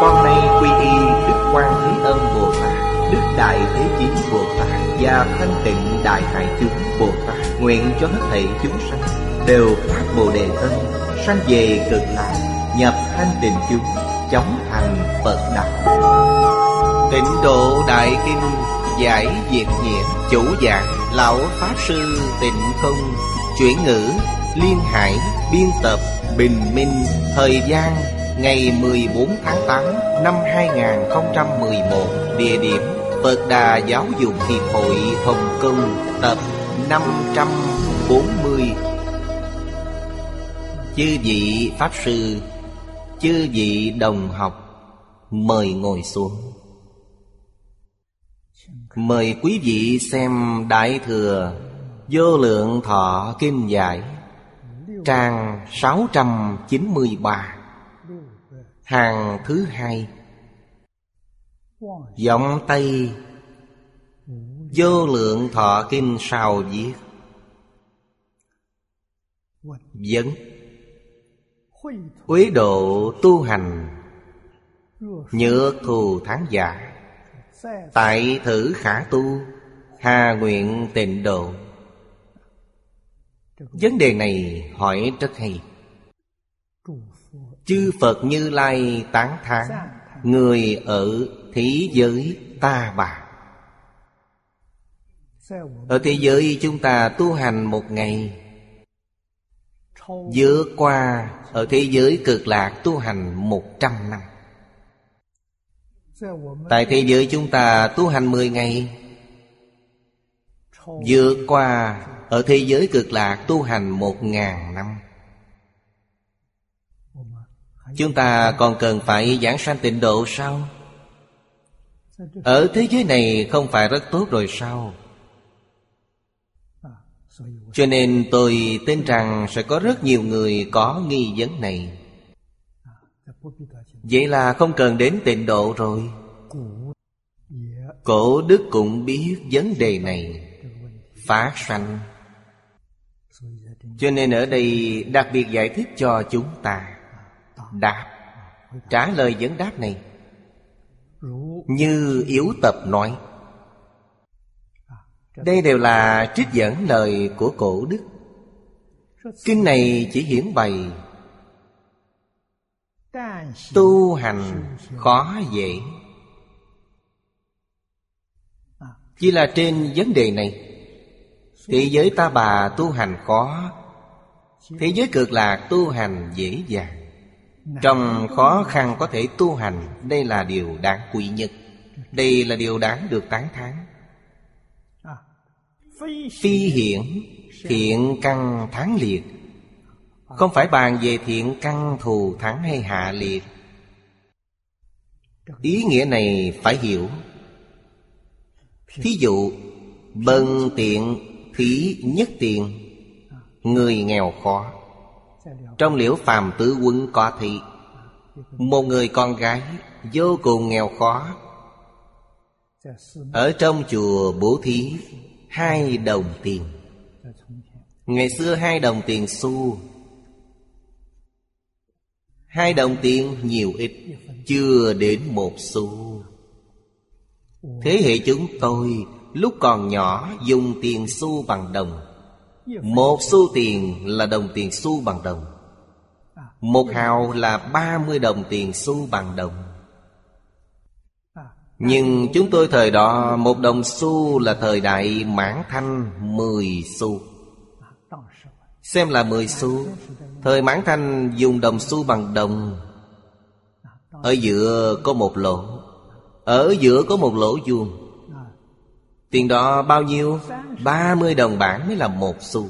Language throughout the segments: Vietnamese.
con nay quy y Đức Quan Thế Âm Bồ Tát, Đức Đại Thế chín Bồ Tát Và Thanh Tịnh Đại Hải Chúng Bồ Tát Nguyện cho hết thảy chúng sanh Đều phát Bồ Đề thân, Sanh về cực lạc, Nhập thanh tịnh chúng, Chóng thành Phật Đạo. Tịnh độ Đại Kinh, Giải Diệt Nghĩa Chủ giảng Lão Pháp Sư Tịnh Không, Chuyển ngữ, Liên Hải, Biên tập, Bình Minh, Thời gian Ngày 14 tháng 8 năm 2011 Địa điểm Phật Đà Giáo dục Hiệp hội Hồng Kông, Tập 540 Chư vị Pháp Sư, Chư vị đồng học, Mời ngồi xuống. Mời quý vị xem Đại Thừa Vô Lượng Thọ kim Giải, Trang 693 Hàng thứ hai. Giọng Tây. Vô lượng thọ kinh sao viết. Vấn. Quý độ tu hành. Nhược thù tháng giả. Tại thử khả tu. Hà nguyện tịnh độ. Vấn đề này hỏi rất hay. Chư Phật Như Lai tán thán, Người ở thế giới ta bà. Ở thế giới chúng ta tu hành một ngày Vượt qua ở thế giới cực lạc tu hành một trăm năm. Tại thế giới chúng ta tu hành mười ngày Vượt qua ở thế giới cực lạc tu hành một ngàn năm. Chúng ta còn cần phải giảng sanh tịnh độ sao? Ở thế giới này không phải rất tốt rồi sao? Cho nên tôi tin rằng sẽ có rất nhiều người có nghi vấn này. Vậy là không cần đến tịnh độ rồi. Cổ đức cũng biết vấn đề này. Phát sanh. Cho nên ở đây đặc biệt giải thích cho chúng ta. Đáp. Trả lời vấn đáp này. Như yếu tập nói, Đây đều là trích dẫn lời của cổ đức. Kinh này chỉ hiển bày Tu hành khó dễ. Chỉ là trên vấn đề này, Thế giới ta bà tu hành khó, Thế giới cực lạc tu hành dễ dàng trong khó khăn có thể tu hành, Đây là điều đáng quý nhất. Đây là điều đáng được tán thán. Phi hiển, Thiện căn thắng liệt. Không phải bàn về thiện căn thù thắng hay hạ liệt. Ý nghĩa này phải hiểu. Thí dụ, Bần tiện, Thí nhất tiện, Người nghèo khó trong liễu phàm tứ quân có thị Một người con gái Vô cùng nghèo khó. Ở trong chùa bố thí, Hai đồng tiền. Ngày xưa hai đồng tiền xu. Hai đồng tiền nhiều ít, Chưa đến một xu. Thế hệ chúng tôi Lúc còn nhỏ dùng tiền xu bằng đồng một xu tiền là đồng tiền xu bằng đồng. Một hào là ba mươi đồng tiền xu bằng đồng. Nhưng chúng tôi thời đó, Một đồng xu là thời đại mãn thanh mười xu. Xem là mười xu. Thời mãn thanh dùng đồng xu bằng đồng. Ở giữa có một lỗ. Ở giữa có một lỗ vuông. Tiền đó bao nhiêu? 30 đồng bảng mới là một xu.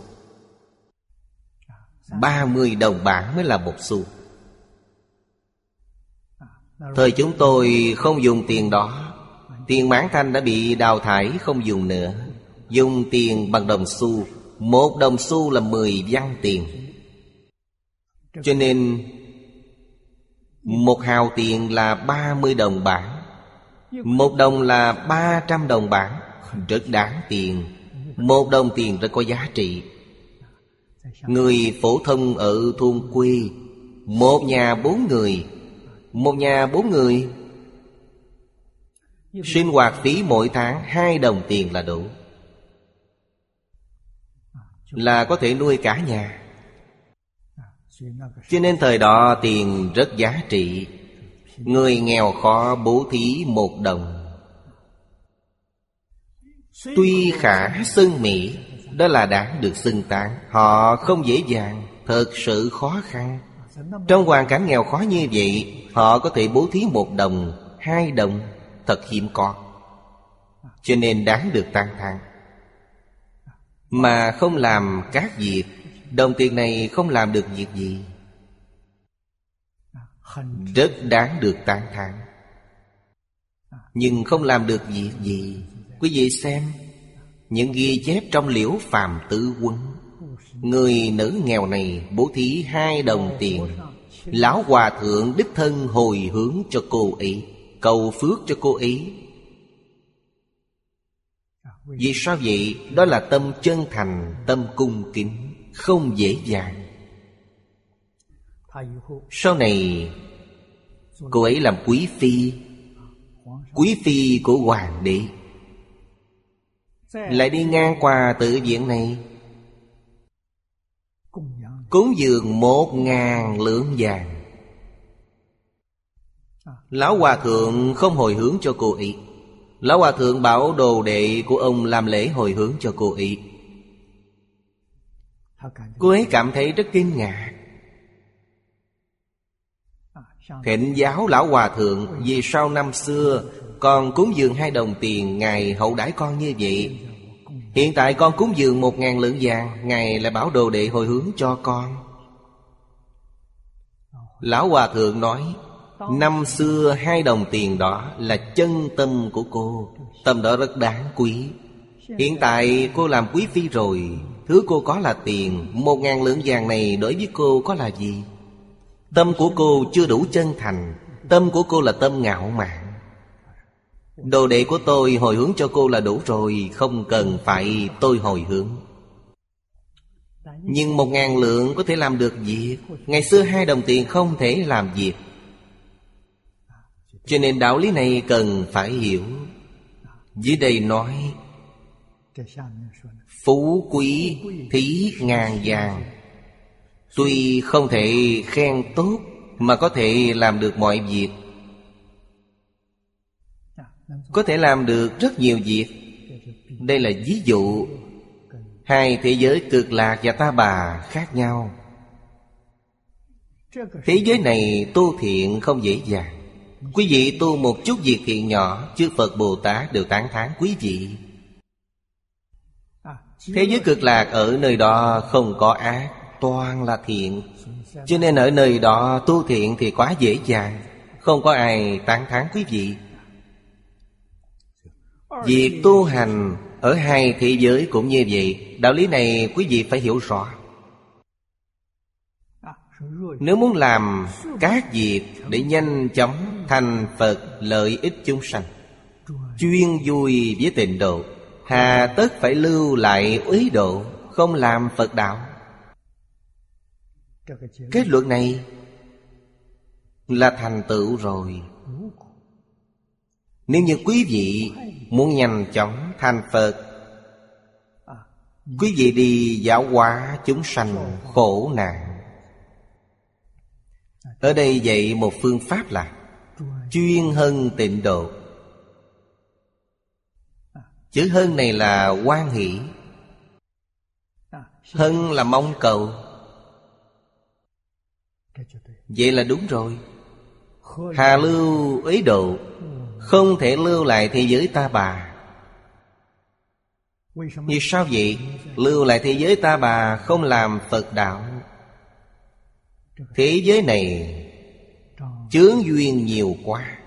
30 đồng bảng mới là một xu. Thời chúng tôi không dùng tiền đó. Tiền mãn thanh đã bị đào thải không dùng nữa. Dùng tiền bằng đồng xu. Một đồng xu là mười văn tiền. Cho nên, Một hào tiền là ba mươi đồng bảng. Một đồng là ba trăm đồng bảng. Rất đáng tiền, Một đồng tiền rất có giá trị. Người phổ thông ở thôn quê, Một nhà bốn người, Một nhà bốn người. Sinh hoạt phí mỗi tháng hai đồng tiền là đủ. Là có thể nuôi cả nhà. Cho nên thời đó tiền rất giá trị. Người nghèo khó bố thí một đồng. Tuy khả xưng mỹ, Đó là đáng được xưng tán. Họ không dễ dàng, Thật sự khó khăn. Trong hoàn cảnh nghèo khó như vậy, Họ có thể bố thí một đồng, Hai đồng, Thật hiếm có. Cho nên đáng được tăng thang Mà không làm các việc, Đồng tiền này không làm được việc gì. Rất đáng được tán thán. Nhưng không làm được việc gì Quý vị xem Những ghi chép trong liễu phàm tử quân Người nữ nghèo này bố thí hai đồng tiền. Lão Hòa Thượng đích thân hồi hướng cho cô ấy Cầu phước cho cô ấy. Vì sao vậy? Đó là tâm chân thành, tâm cung kính Không dễ dàng. Sau này Cô ấy làm quý phi. Quý phi của hoàng đế. Lại đi ngang qua tự viện này. Cúng dường một ngàn lượng vàng. Lão Hòa Thượng không hồi hướng cho cô ấy Lão Hòa Thượng bảo đồ đệ của ông làm lễ hồi hướng cho cô ấy Cô ấy cảm thấy rất kinh ngạc. Thịnh giáo Lão Hòa Thượng Vì sau năm xưa con cúng dường hai đồng tiền Ngài hậu đãi con như vậy. Hiện tại con cúng dường một ngàn lượng vàng Ngài lại bảo đồ đệ hồi hướng cho con. Lão Hòa Thượng nói, Năm xưa hai đồng tiền đó là chân tâm của cô, Tâm đó rất đáng quý. Hiện tại cô làm quý phi rồi, Thứ cô có là tiền, Một ngàn lượng vàng này đối với cô có là gì? Tâm của cô chưa đủ chân thành, Tâm của cô là tâm ngạo mạn. Đồ đệ của tôi hồi hướng cho cô là đủ rồi, Không cần phải tôi hồi hướng. Nhưng một ngàn lượng có thể làm được việc. Ngày xưa hai đồng tiền không thể làm việc. Cho nên đạo lý này cần phải hiểu. Dưới đây nói, Phú quý thí ngàn vàng. Tuy không thể khen tốt, Mà có thể làm được mọi việc. Có thể làm được rất nhiều việc. Đây là ví dụ. Hai thế giới cực lạc và ta bà khác nhau. Thế giới này tu thiện không dễ dàng. Quý vị tu một chút việc thiện nhỏ, Chư Phật Bồ Tát đều tán thán quý vị. Thế giới cực lạc ở nơi đó không có ác, Toàn là thiện. Cho nên ở nơi đó tu thiện thì quá dễ dàng. Không có ai tán thán quý vị. Việc tu hành ở hai thế giới cũng như vậy, Đạo lý này quý vị phải hiểu rõ. Nếu muốn làm các việc để nhanh chóng thành Phật lợi ích chúng sanh, Chuyên vui với tịnh độ, Hà tất phải lưu lại ý độ, Không làm Phật đạo. Kết luận này Là thành tựu rồi. Nếu như quý vị muốn nhanh chóng thành Phật, Quý vị đi giáo hóa chúng sanh khổ nạn. Ở đây dạy một phương pháp là Chuyên hơn tịnh độ. Chữ hơn này là quan hỷ. Hân là mong cầu. Vậy là đúng rồi. Hà lưu ý độ. Không thể lưu lại thế giới ta bà. Vì sao vậy? Lưu lại thế giới ta bà Không làm Phật đạo. Thế giới này Chướng duyên nhiều quá.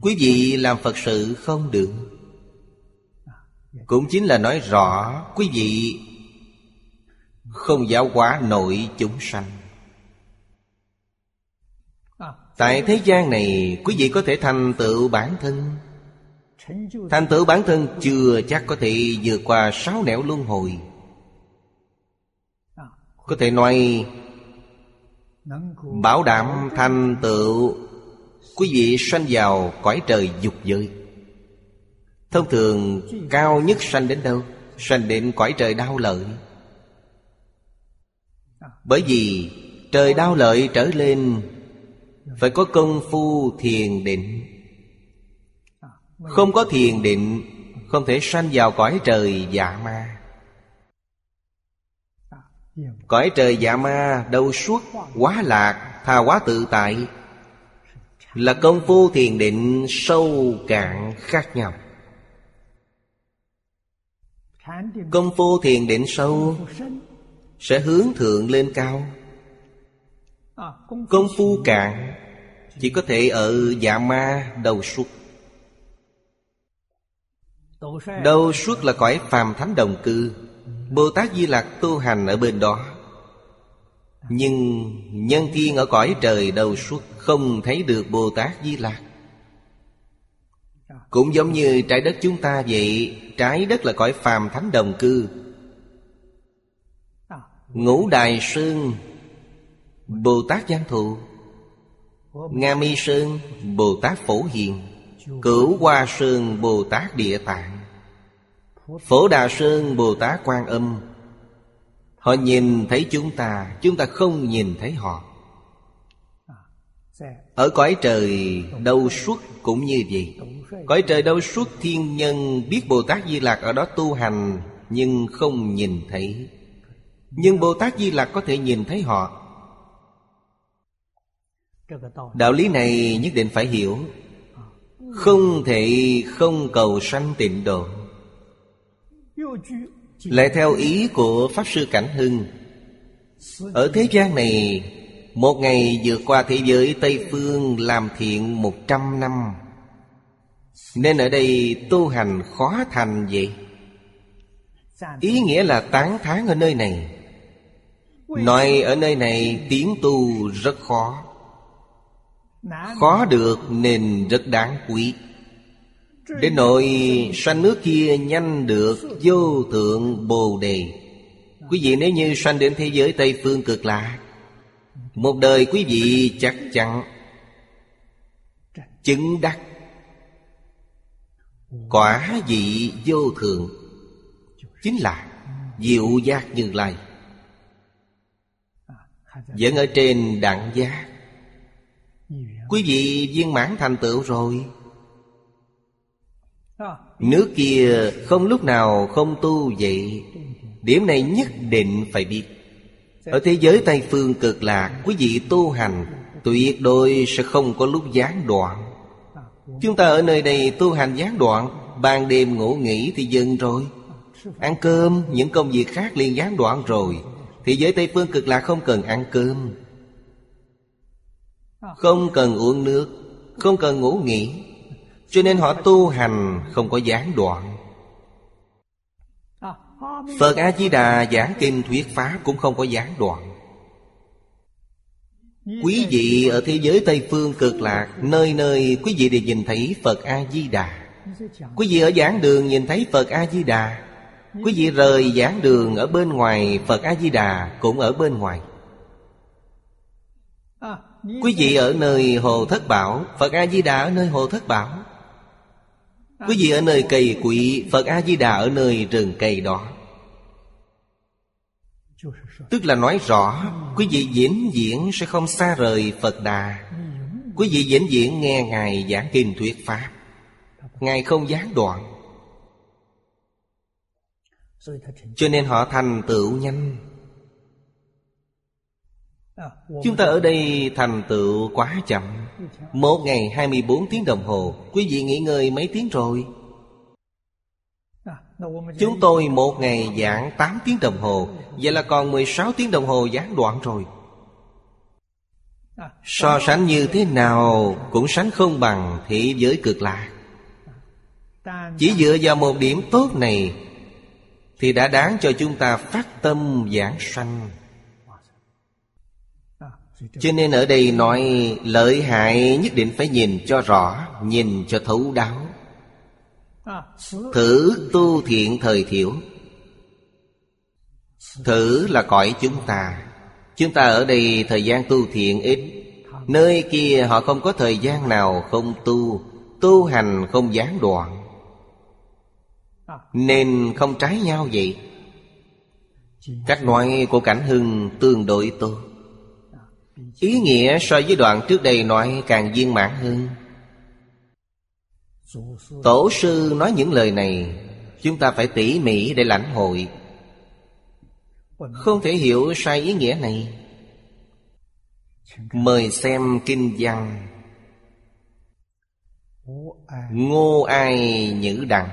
Quý vị làm Phật sự không được. Cũng chính là nói rõ, Quý vị Không giáo hóa nội chúng sanh. Tại thế gian này, Quý vị có thể thành tựu bản thân. Thành tựu bản thân chưa chắc có thể vượt qua sáu nẻo luân hồi. Có thể nói, Bảo đảm thành tựu, Quý vị sanh vào cõi trời dục giới. Thông thường, cao nhất sanh đến đâu? Sanh đến cõi trời đau lợi. Bởi vì trời đau lợi trở lên phải có công phu thiền định. Không có thiền định, Không thể sanh vào cõi trời dạ ma. Cõi trời dạ ma đâu suốt, Quá lạc, Tha quá tự tại. Là công phu thiền định sâu cạn khác nhau. Công phu thiền định sâu Sẽ hướng thượng lên cao. Công phu cạn Chỉ có thể ở dạ ma đầu suốt. Đầu suốt là cõi phàm thánh đồng cư. Bồ Tát Di Lặc tu hành ở bên đó. Nhưng nhân thiên ở cõi trời đầu suốt Không thấy được Bồ Tát Di Lặc. Cũng giống như trái đất chúng ta vậy, Trái đất là cõi phàm thánh đồng cư. Ngũ Đài Sơn Bồ Tát Giang Thụ. Nga Mi Sơn Bồ Tát Phổ Hiền. Cửu Hoa Sơn Bồ Tát Địa Tạng. Phổ Đà Sơn Bồ Tát Quan Âm. Họ nhìn thấy chúng ta Chúng ta không nhìn thấy họ. Ở cõi trời đâu suốt cũng như vậy. Cõi trời đâu suốt thiên nhân Biết Bồ Tát Di Lạc ở đó tu hành, Nhưng không nhìn thấy. Nhưng Bồ Tát Di Lạc có thể nhìn thấy họ. Đạo lý này nhất định phải hiểu. Không thể không cầu sanh tịnh độ. Lại theo ý của Pháp Sư Cảnh Hưng, Ở thế gian này, Một ngày vượt qua thế giới Tây Phương làm thiện một trăm năm, Nên ở đây tu hành khó thành vậy. Ý nghĩa là tán tháng ở nơi này. Nói ở nơi này tiến tu rất khó. Khó được nên rất đáng quý. Đến nỗi sanh nước kia nhanh được vô thượng bồ đề. Quý vị nếu như sanh đến thế giới Tây Phương cực lạ, Một đời quý vị chắc chắn Chứng đắc. Quả vị vô thượng Chính là diệu giác như lai. Vẫn ở trên đẳng giác. Quý vị viên mãn thành tựu rồi. Nước kia không lúc nào không tu vậy. Điểm này nhất định phải biết. Ở thế giới Tây Phương cực lạc, Quý vị tu hành, Tuyệt đối sẽ không có lúc gián đoạn. Chúng ta ở nơi đây tu hành gián đoạn, Ban đêm ngủ nghỉ thì dừng rồi. Ăn cơm, Những công việc khác liền gián đoạn rồi. Thế giới Tây Phương cực lạc không cần ăn cơm. Không cần uống nước Không cần ngủ nghỉ. Cho nên họ tu hành không có gián đoạn. Phật A-di-đà giảng kinh thuyết pháp cũng không có gián đoạn. Quý vị ở thế giới Tây Phương cực lạc Nơi nơi quý vị đều nhìn thấy Phật A-di-đà. Quý vị ở giảng đường nhìn thấy Phật A-di-đà. Quý vị rời giảng đường ở bên ngoài Phật A-di-đà cũng ở bên ngoài Quý vị ở nơi Hồ Thất Bảo, Phật A-di-đà ở nơi Hồ Thất Bảo. Quý vị ở nơi cây quỷ Phật A-di-đà ở nơi rừng cây đó. Tức là nói rõ, Quý vị diễn diễn sẽ không xa rời Phật Đà. Quý vị diễn diễn nghe Ngài giảng kinh thuyết Pháp. Ngài không gián đoạn. Cho nên họ thành tựu nhanh. Chúng ta ở đây thành tựu quá chậm. Một ngày 24 tiếng đồng hồ. Quý vị nghỉ ngơi mấy tiếng rồi? Chúng tôi một ngày giảng 8 tiếng đồng hồ. Vậy là còn 16 tiếng đồng hồ gián đoạn rồi. So sánh như thế nào Cũng sánh không bằng thế giới cực lạc Chỉ dựa vào một điểm tốt này Thì đã đáng cho chúng ta phát tâm giảng sanh cho nên ở đây nói Lợi hại nhất định phải nhìn cho rõ, Nhìn cho thấu đáo. Thử tu thiện thời thiểu. Thử là cõi chúng ta. Chúng ta ở đây thời gian tu thiện ít. Nơi kia họ không có thời gian nào không tu. Tu hành không gián đoạn. Nên không trái nhau vậy. Cách nói của Cảnh Hưng tương đối tốt. Ý nghĩa so với đoạn trước đây nói càng viên mãn hơn. Tổ sư nói những lời này, Chúng ta phải tỉ mỉ để lãnh hội. Không thể hiểu sai ý nghĩa này. Mời xem kinh văn. Ngô ai nhữ đặng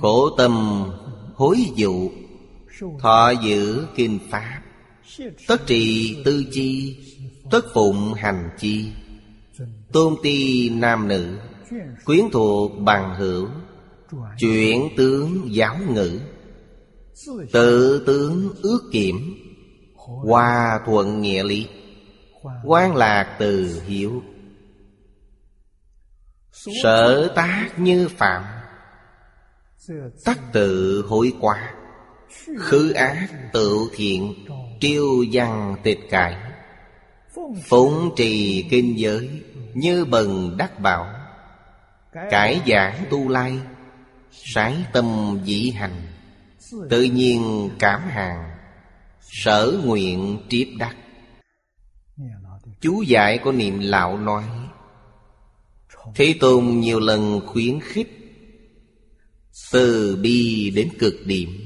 Khổ tâm hối dụ, Thọ giữ kinh pháp. Tất trì tư chi, Tất phụng hành chi. Tôn ti nam nữ, Quyến thuộc bằng hữu. Chuyển tướng giáo ngữ. Tự tướng ước kiểm. Hòa thuận nghĩa lý. Quan lạc từ hiểu Sở tác như phạm. Tắc tự hối quả Khứ ác tự thiện. Triêu văn tịch cải Phụng trì kinh giới Như bần đắc bảo. Cải giảng tu lai, Sái tâm dĩ hành. Tự nhiên cảm hàng, Sở nguyện triếp đắc. Chú giải của niệm lão nói, Thế Tôn nhiều lần khuyến khích, Từ bi đến cực điểm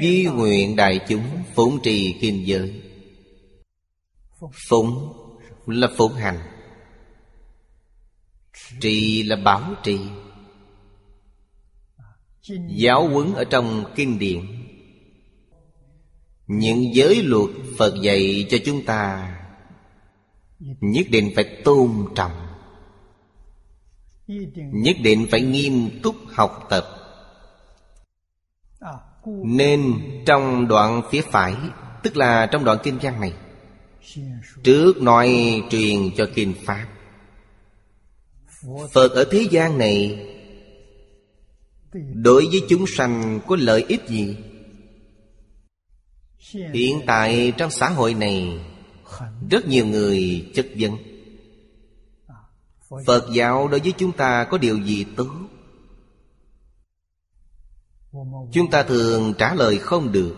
Duy nguyện đại chúng phụng trì kinh giới. Phụng. Là phụng hành. Trì là bảo trì. Giáo huấn ở trong kinh điển. Những giới luật Phật dạy cho chúng ta Nhất định phải tôn trọng. Nhất định phải nghiêm túc học tập Nên trong đoạn phía phải Tức là trong đoạn kinh văn này Trước nói truyền cho kinh Pháp. Phật ở thế gian này Đối với chúng sanh có lợi ích gì? Hiện tại trong xã hội này Rất nhiều người chất vấn. Phật giáo đối với chúng ta có điều gì tốt Chúng ta thường trả lời không được.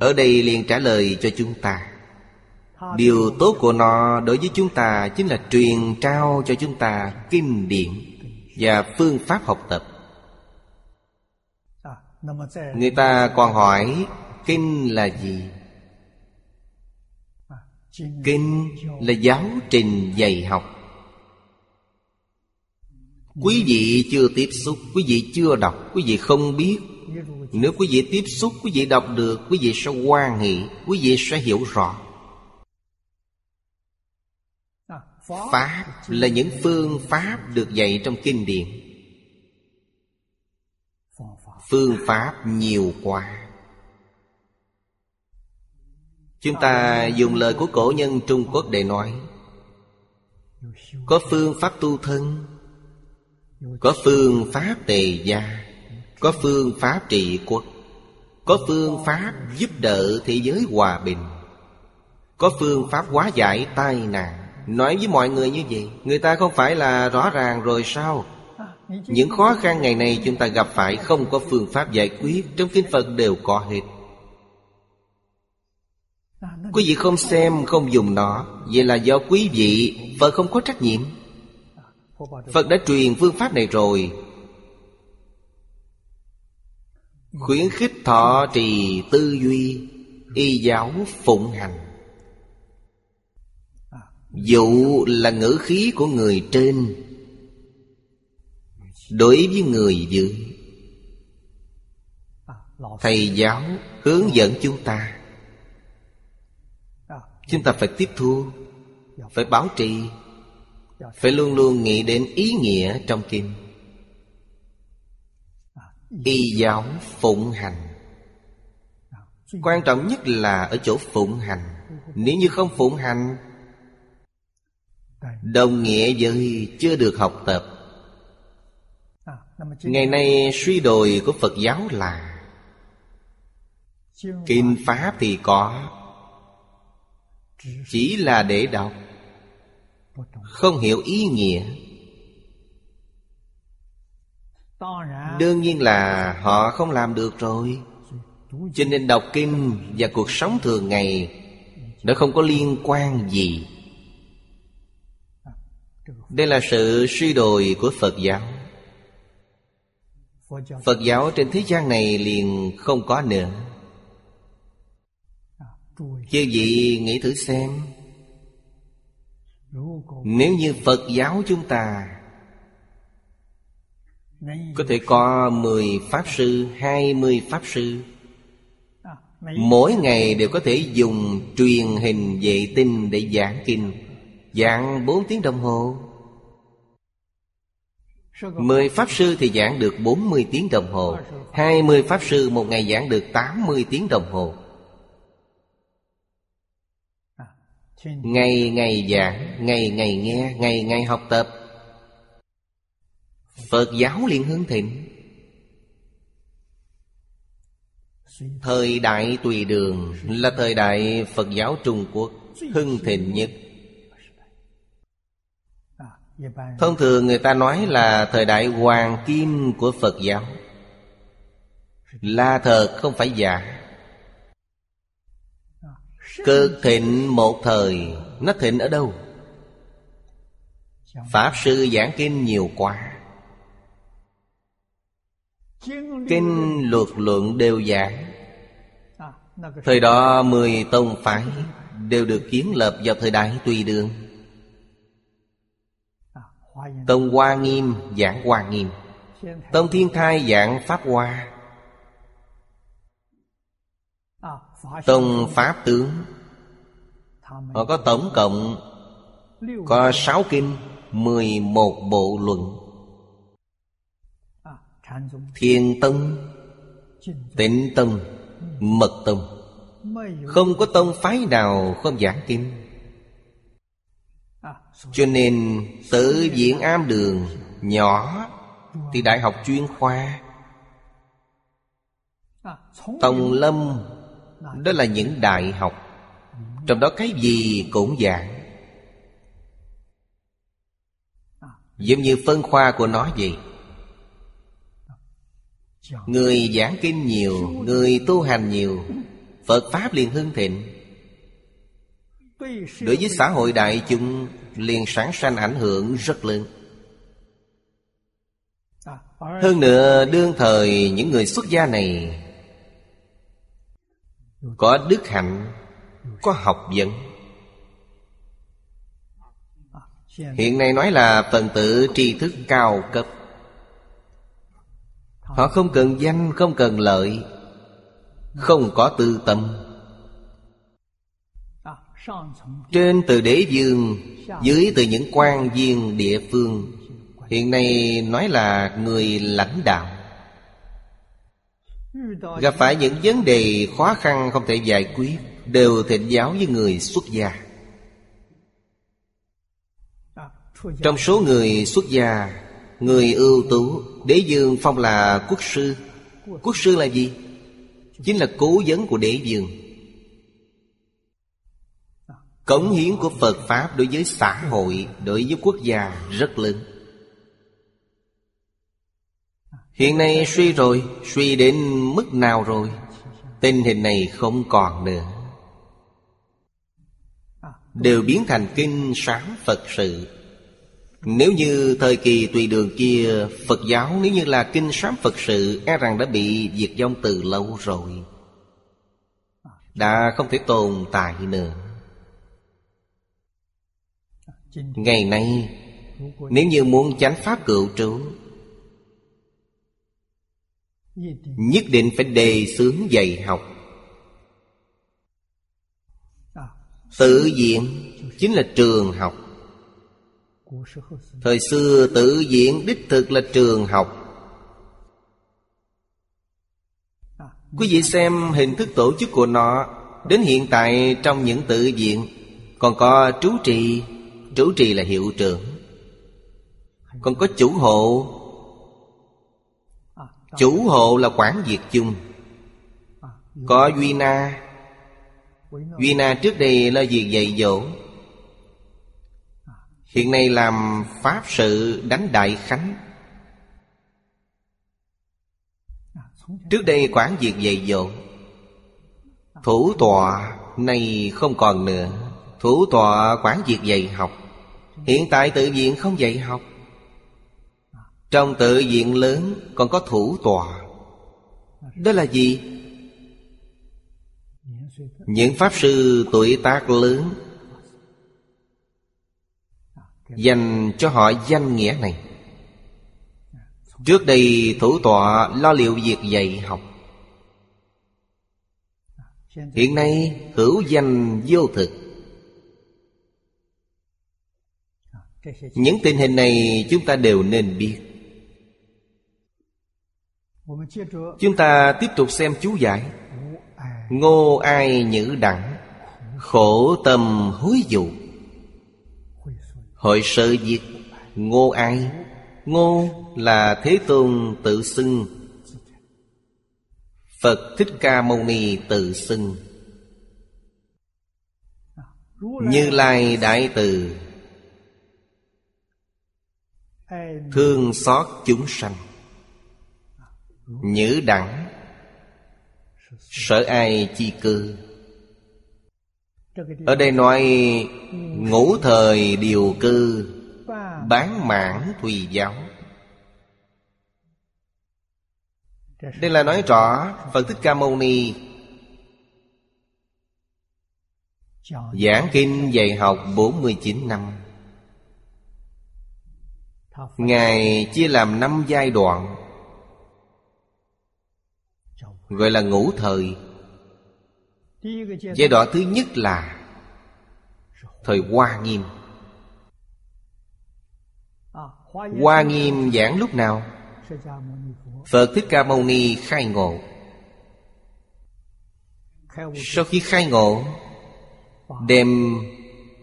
Ở đây liền trả lời cho chúng ta. Điều tốt của nó đối với chúng ta Chính là truyền trao cho chúng ta kinh điển Và phương pháp học tập. Người ta còn hỏi, Kinh là gì? Kinh là giáo trình dạy học. Quý vị chưa tiếp xúc Quý vị chưa đọc Quý vị không biết. Nếu quý vị tiếp xúc Quý vị đọc được Quý vị sẽ quan hệ Quý vị sẽ hiểu rõ. Pháp là những phương pháp được dạy trong kinh điển. Phương pháp nhiều quá. Chúng ta dùng lời của cổ nhân Trung Quốc để nói Có phương pháp tu thân có phương pháp tề gia, Có phương pháp trị quốc, Có phương pháp giúp đỡ thế giới hòa bình, Có phương pháp hóa giải tai nạn. Nói với mọi người như vậy, Người ta không phải là rõ ràng rồi sao? Những khó khăn ngày nay chúng ta gặp phải Không có phương pháp giải quyết, Trong kinh Phật đều có hết. Quý vị không xem, không dùng nó. Vậy là do quý vị Phật không có trách nhiệm. Phật đã truyền phương pháp này rồi. Khuyến khích thọ trì tư duy, Y giáo phụng hành. Dụ là ngữ khí của người trên. Đối với người dưới. Thầy giáo hướng dẫn chúng ta. Chúng ta phải tiếp thu, Phải bảo trì. Phải luôn luôn nghĩ đến ý nghĩa trong kinh Y giáo phụng hành. Quan trọng nhất là ở chỗ phụng hành. Nếu như không phụng hành, Đồng nghĩa với chưa được học tập. Ngày nay suy đồi của Phật giáo là Kinh Pháp thì có, Chỉ là để đọc. Không hiểu ý nghĩa. Đương nhiên là họ không làm được rồi. Cho nên đọc kinh và cuộc sống thường ngày, Nó không có liên quan gì. Đây là sự suy đồi của Phật giáo. Phật giáo trên thế gian này liền không có nữa. Chư vị nghĩ thử xem. Nếu như Phật giáo chúng ta Có thể có 10 Pháp Sư, 20 Pháp Sư Mỗi ngày đều có thể dùng truyền hình vệ tinh để giảng kinh Giảng 4 tiếng đồng hồ. Mười Pháp Sư thì giảng được 40 tiếng đồng hồ 20 Pháp Sư một ngày giảng được 80 tiếng đồng hồ. Ngày ngày giảng, ngày ngày nghe, ngày ngày học tập. Phật giáo liền hưng thịnh Thời đại tùy đường là thời đại Phật giáo Trung Quốc hưng thịnh nhất. Thông thường người ta nói là thời đại hoàng kim của Phật giáo. Là thật không phải giả Cực thịnh một thời, Nó thịnh ở đâu? Pháp sư giảng kinh nhiều quá. Kinh luật luận đều giảng. Thời đó mười tông phái Đều được kiến lập vào thời đại tùy đường. Tông Hoa Nghiêm giảng Hoa Nghiêm. Tông Thiên Thai giảng Pháp Hoa. Tông Pháp Tướng Họ có tổng cộng Có sáu kinh mười một bộ luận. Thiên Tông Tịnh Tông Mật Tông Không có tông phái nào không giảng kinh. Cho nên tự viện am đường Nhỏ Thì đại học chuyên khoa. Tông Lâm Đó là những đại học trong đó cái gì cũng giảng. Giống như phân khoa của nó vậy. Người giảng kinh nhiều, Người tu hành nhiều, Phật Pháp liền hưng thịnh. Đối với xã hội đại chúng, liền sản sanh ảnh hưởng rất lớn. Hơn nữa, đương thời những người xuất gia này Có đức hạnh có học vấn. Hiện nay nói là phần tử tri thức cao cấp. Họ không cần danh, không cần lợi Không có tư tâm. Trên từ đế dương Dưới từ những quan viên địa phương Hiện nay nói là người lãnh đạo. Gặp phải những vấn đề khó khăn không thể giải quyết Đều thịnh giáo với người xuất gia. Trong số người xuất gia, Người ưu tú, Đế dương phong là quốc sư. Quốc sư là gì? Chính là cố vấn của đế dương Cống hiến của Phật Pháp đối với xã hội, Đối với quốc gia rất lớn. Hiện nay suy rồi, Suy đến mức nào rồi? Tình hình này không còn nữa. Đều biến thành kinh sáng Phật sự. Nếu như thời kỳ tùy đường kia Phật giáo, nếu như là kinh sám Phật sự E rằng đã bị diệt vong từ lâu rồi. Đã không thể tồn tại nữa. Ngày nay, Nếu như muốn chánh pháp cựu trú, Nhất định phải đề xướng dạy học. Tự viện chính là trường học. Thời xưa tự viện đích thực là trường học. Quý vị xem hình thức tổ chức của nó Đến hiện tại trong những tự viện Còn có trú trì Trú trì là hiệu trưởng. Còn có chủ hộ. Chủ hộ là quản việc chung. Có Duy Na Duy trước đây là việc dạy dỗ? Hiện nay làm Pháp sự đánh Đại Khánh. Trước đây quản việc dạy dỗ. Thủ tọa nay không còn nữa. Thủ tọa quản việc dạy học. Hiện tại tự viện không dạy học. Trong tự viện lớn còn có thủ tọa. Đó là gì? Những Pháp sư tuổi tác lớn Dành cho họ danh nghĩa này. Trước đây, thủ tọa lo liệu việc dạy học. Hiện nay, hữu danh vô thực. Những tình hình này chúng ta đều nên biết. Chúng ta tiếp tục xem chú giải. Ngô ai nhữ đẳng, Khổ tâm hối dụ Hội sự diệt, Ngô ai? Ngô là Thế Tôn tự xưng. Phật Thích Ca Mâu Ni tự xưng. Như Lai Đại Từ. Thương xót chúng sanh. Nhữ đẳng Sở ai chi cư? Ở đây nói, Ngũ thời điều cư, Bán mãn thùy giáo. Đây là nói rõ Phật Thích Ca Mâu Ni. Giảng kinh dạy học 49 năm. Ngài chia làm năm giai đoạn. Gọi là ngũ thời. Giai đoạn thứ nhất là Thời Hoa Nghiêm. Hoa Nghiêm giảng lúc nào? Phật Thích Ca Mâu Ni khai ngộ. Sau khi khai ngộ, Đem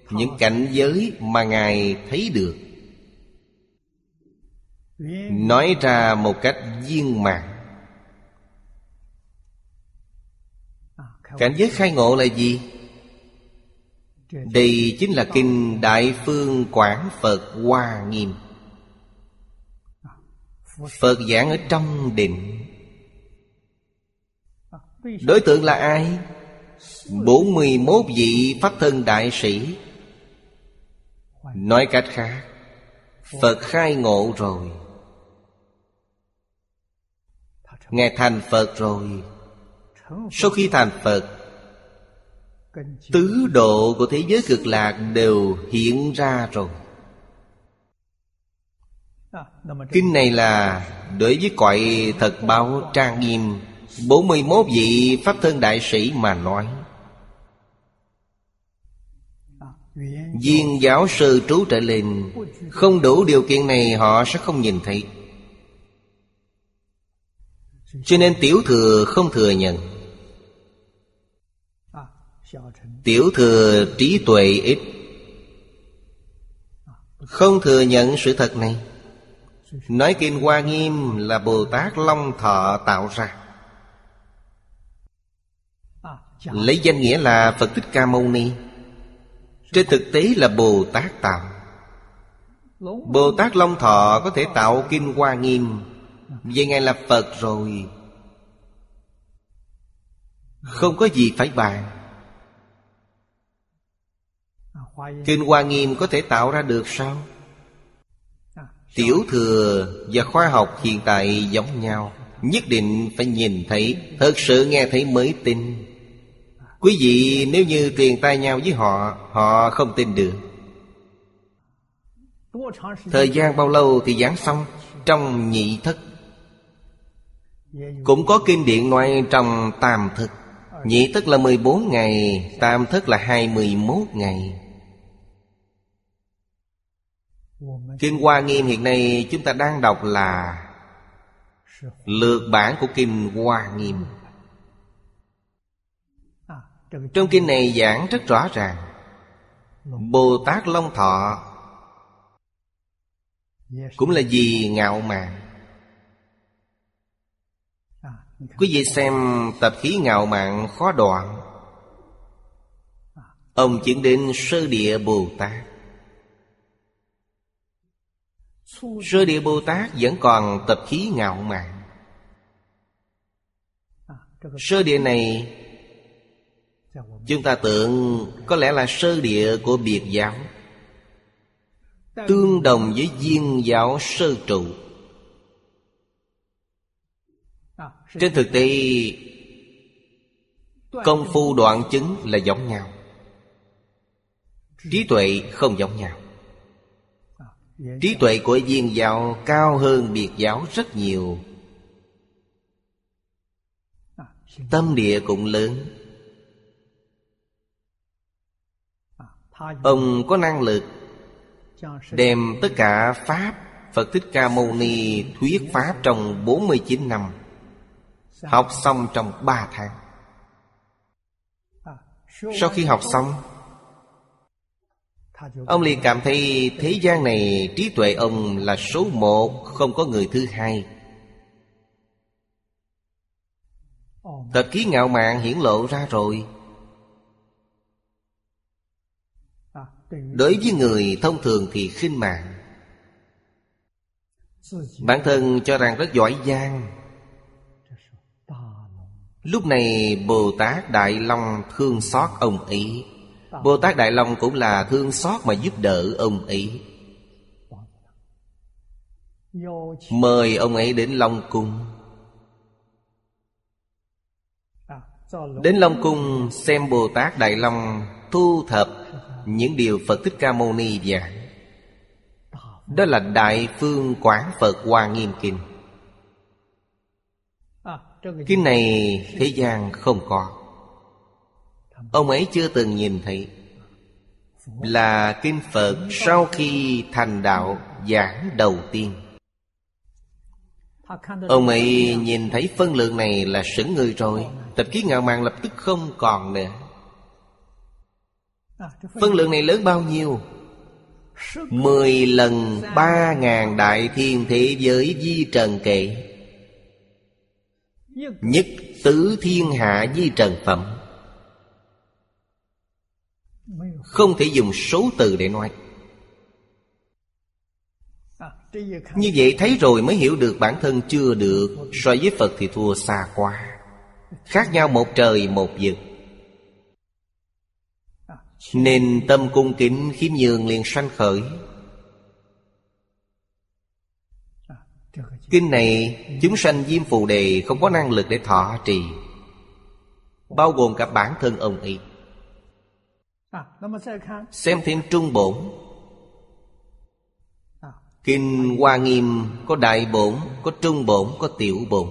những cảnh giới mà Ngài thấy được, Nói ra một cách viên mãn. Cảnh giới khai ngộ là gì? Đây chính là Kinh Đại Phương Quảng Phật Hoa Nghiêm Phật giảng ở trong định Đối tượng là ai? 41 vị Pháp thân đại sĩ Nói cách khác, Phật khai ngộ rồi Nghe thành Phật rồi sau khi thành Phật, Tứ độ của thế giới cực lạc đều hiện ra rồi. Kinh này là đối với cõi thật báo trang nghiêm 41 vị Pháp thân đại sĩ mà nói. Viên giáo sư trú trở lên, Không đủ điều kiện này họ sẽ không nhìn thấy. Cho nên tiểu thừa không thừa nhận. Tiểu thừa trí tuệ ít. Không thừa nhận sự thật này. Nói Kinh Hoa Nghiêm là Bồ Tát Long Thọ tạo ra. Lấy danh nghĩa là Phật Thích Ca Mâu Ni. Trên thực tế là Bồ Tát tạo. Bồ Tát Long Thọ có thể tạo Kinh Hoa Nghiêm. Vậy Ngài là Phật rồi. Không có gì phải bàn. Kinh Hoa Nghiêm có thể tạo ra được sao? Tiểu thừa và khoa học hiện tại giống nhau, Nhất định phải nhìn thấy, Thật sự nghe thấy mới tin. Quý vị, nếu như truyền tai nhau với họ Họ không tin được. Thời gian bao lâu thì giảng xong Trong nhị thất? Cũng có kinh điển nói trong tam thực Nhị thức là 14 ngày, Tam thức là 21 ngày. Kinh Hoa Nghiêm hiện nay chúng ta đang đọc là Lược bản của Kinh Hoa Nghiêm. Trong kinh này giảng rất rõ ràng. Bồ Tát Long Thọ Cũng là gì ngạo mạn. Quý vị xem tập khí ngạo mạn khó đoạn. Ông chuyển đến sơ địa Bồ Tát Sơ địa Bồ Tát vẫn còn tập khí ngạo mạn. Sơ địa này, Chúng ta tưởng có lẽ là sơ địa của biệt giáo, Tương đồng với viên giáo sơ trụ. Trên thực tế, Công phu đoạn chứng là giống nhau, Trí tuệ không giống nhau. Trí tuệ của viên giáo cao hơn biệt giáo rất nhiều. Tâm địa cũng lớn. Ông có năng lực Đem tất cả Pháp, Phật Thích Ca Mâu Ni thuyết Pháp trong 49 năm, Học xong trong 3 tháng. Sau khi học xong Ông liền cảm thấy thế gian này trí tuệ ông là số một, Không có người thứ hai. Tật khí ngạo mạn hiển lộ ra rồi. Đối với người thông thường thì khinh mạng Bản thân cho rằng rất giỏi giang. Lúc này Bồ Tát Đại Long thương xót ông ấy. Bồ Tát Đại Long cũng là thương xót mà giúp đỡ ông ấy. Mời ông ấy đến Long Cung. Đến Long Cung xem Bồ Tát Đại Long thu thập những điều Phật Thích Ca Mâu Ni giảng Đó là Đại Phương Quán Phật Hoa Nghiêm Kinh. Kinh này thế gian không có. Ông ấy chưa từng nhìn thấy. Là kinh Phật sau khi thành đạo giảng đầu tiên. Ông ấy nhìn thấy phân lượng này là sững người rồi. Tập khí ngạo mạn lập tức không còn nữa. Phân lượng này lớn bao nhiêu? Mười lần ba ngàn đại thiên thế giới di trần kệ Nhất tứ thiên hạ di trần phẩm. Không thể dùng số từ để nói. Như vậy thấy rồi mới hiểu được bản thân chưa được So với Phật thì thua xa quá. Khác nhau một trời, một vực. Nên tâm cung kính khiêm nhường liền sanh khởi. Kinh này chúng sanh diêm phù đề không có năng lực để thọ trì, Bao gồm cả bản thân ông ấy. Xem thêm trung bổn. Kinh Hoa Nghiêm có đại bổn, có trung bổn, có tiểu bổn.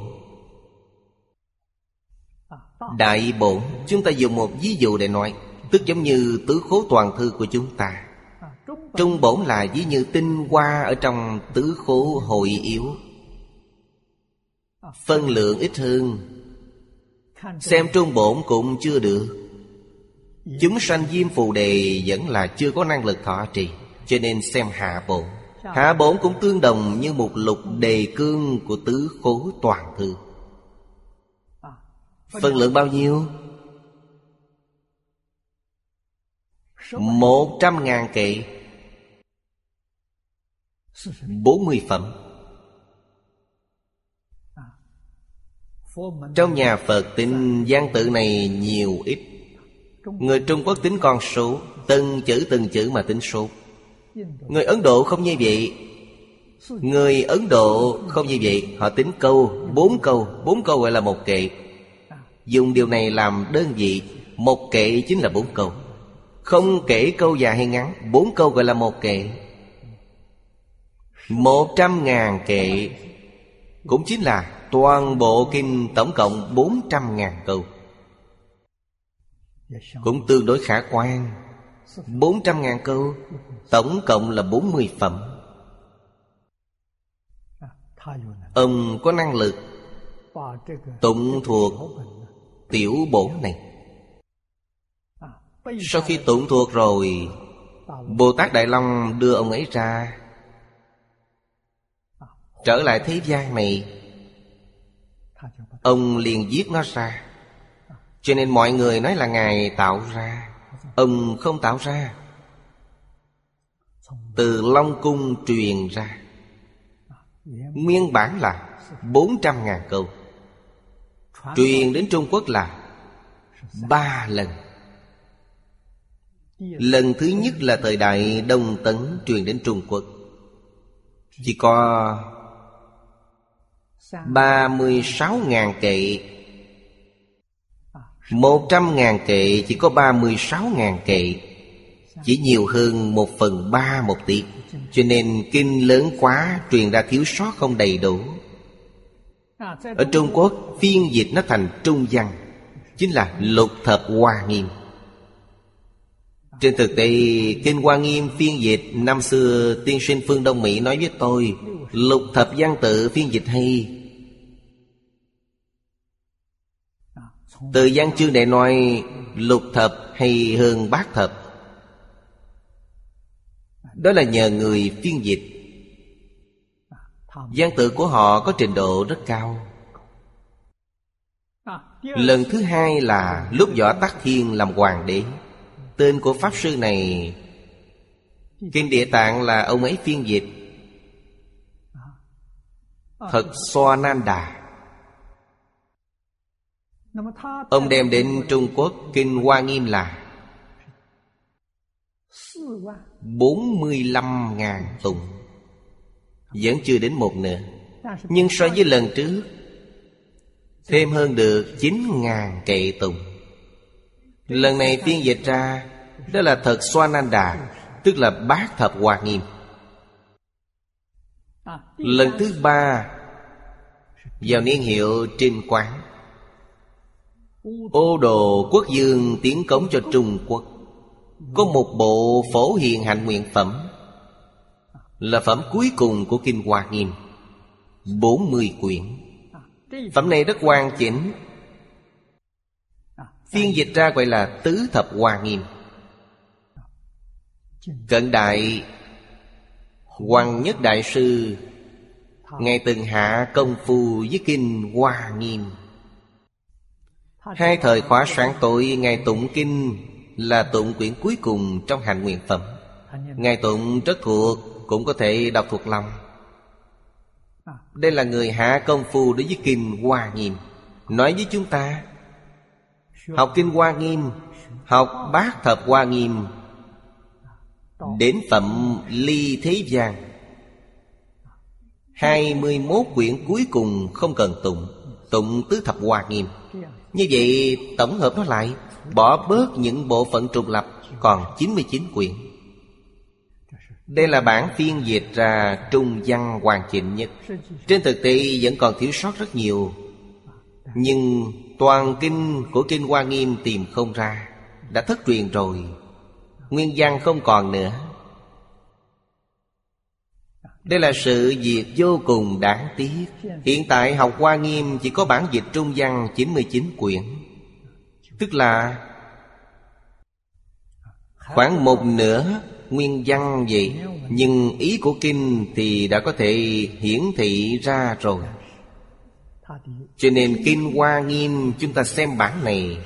Đại bổn Chúng ta dùng một ví dụ để nói Tức giống như tứ khố toàn thư của chúng ta. Trung bổn. Là ví như tinh hoa Ở trong tứ khố hội yếu. Phân lượng ít hơn. Xem trung bổn cũng chưa được Chúng sanh diêm phù đề Vẫn là chưa có năng lực thọ trì Cho nên xem hạ bổn Hạ bổn cũng tương đồng như một lục đề cương Của tứ khố toàn thư. Phân lượng bao nhiêu? Một trăm ngàn kệ. Bốn mươi phẩm. Trong nhà Phật tính gian tự này nhiều ít Người Trung Quốc tính con số, Từng chữ từng chữ mà tính số. Người Ấn Độ không như vậy. Người Ấn Độ không như vậy, Họ tính câu, Bốn câu Bốn câu gọi là một kệ. Dùng điều này làm đơn vị, Một kệ chính là bốn câu. Không kể câu dài hay ngắn, Bốn câu gọi là một kệ. Một trăm ngàn kệ, Cũng chính là toàn bộ kinh tổng cộng bốn trăm ngàn câu. Cũng tương đối khả quan. 400.000 câu, Tổng cộng là 40 phẩm. Ông có năng lực Tụng thuộc tiểu bổn này. Sau khi tụng thuộc rồi Bồ Tát Đại Long đưa ông ấy ra. Trở lại thế gian này, Ông liền giết nó ra. Cho nên mọi người nói là Ngài tạo ra Ông không tạo ra. Từ Long Cung truyền ra. Nguyên bản là 400.000 câu. Truyền đến Trung Quốc là ba lần. Lần thứ nhất là thời đại Đông Tấn truyền đến Trung Quốc. Chỉ có 36.000 kệ một trăm ngàn kệ chỉ có 36.000 kệ Chỉ nhiều hơn một phần ba một tỷ. Cho nên kinh lớn quá, truyền ra thiếu sót không đầy đủ. Ở Trung Quốc, phiên dịch nó thành trung văn, Chính là lục thập hoa nghiêm. Trên thực tế, Kinh Hoa Nghiêm phiên dịch, Năm xưa tiên sinh phương Đông Mỹ nói với tôi, Lục thập văn tự phiên dịch hay Từ gian chương để nói lục thập hay hơn bát thập? Đó là nhờ người phiên dịch. Văn tự của họ có trình độ rất cao. Lần thứ hai là lúc Võ Tắc Thiên làm hoàng đế. Tên của Pháp Sư này Kinh Địa Tạng là ông ấy phiên dịch. Thật xoa nan đà. Ông đem đến Trung Quốc Kinh Hoa Nghiêm là 45.000 tùng Vẫn chưa đến một nửa. Nhưng so với lần trước, Thêm hơn được 9.000 kệ tùng Lần này phiên dịch ra, Đó là thật xoa nan đà Tức là bát thập hoa nghiêm. Lần thứ ba, Vào niên hiệu Trinh Quán. Ô đồ quốc dương tiến cống cho Trung Quốc. Có một bộ phổ hiền hạnh nguyện phẩm. Là phẩm cuối cùng của Kinh Hoa Nghiêm. 40 quyển. Phẩm này rất hoàn chỉnh. Phiên dịch ra gọi là Tứ Thập Hoa Nghiêm. Cận đại Hoàng Nhất Đại Sư, Ngài từng hạ công phu với Kinh Hoa Nghiêm. Hai thời khóa sáng tội Ngài tụng kinh Là tụng quyển cuối cùng trong hành nguyện phẩm. Ngài tụng rất thuộc, Cũng có thể đọc thuộc lòng. Đây là người hạ công phu đối với kinh Hoa Nghiêm. Nói với chúng ta, Học kinh Hoa Nghiêm, Học bát thập Hoa Nghiêm, Đến phẩm ly thế gian. 21 quyển cuối cùng không cần tụng Tụng tứ thập Hoa Nghiêm như vậy, tổng hợp nó lại, Bỏ bớt những bộ phận trùng lập, Còn 99 quyển Đây là bản phiên dịch ra trung văn hoàn chỉnh nhất. Trên thực tế, vẫn còn thiếu sót rất nhiều. Nhưng toàn kinh của Kinh Hoa Nghiêm tìm không ra, Đã thất truyền rồi. Nguyên văn không còn nữa đây là sự việc vô cùng đáng tiếc. Hiện tại học Hoa Nghiêm chỉ có bản dịch trung văn 99 quyển. Tức là Khoảng một nửa nguyên văn vậy, Nhưng ý của kinh thì đã có thể hiển thị ra rồi. Cho nên Kinh Hoa Nghiêm chúng ta xem bản này.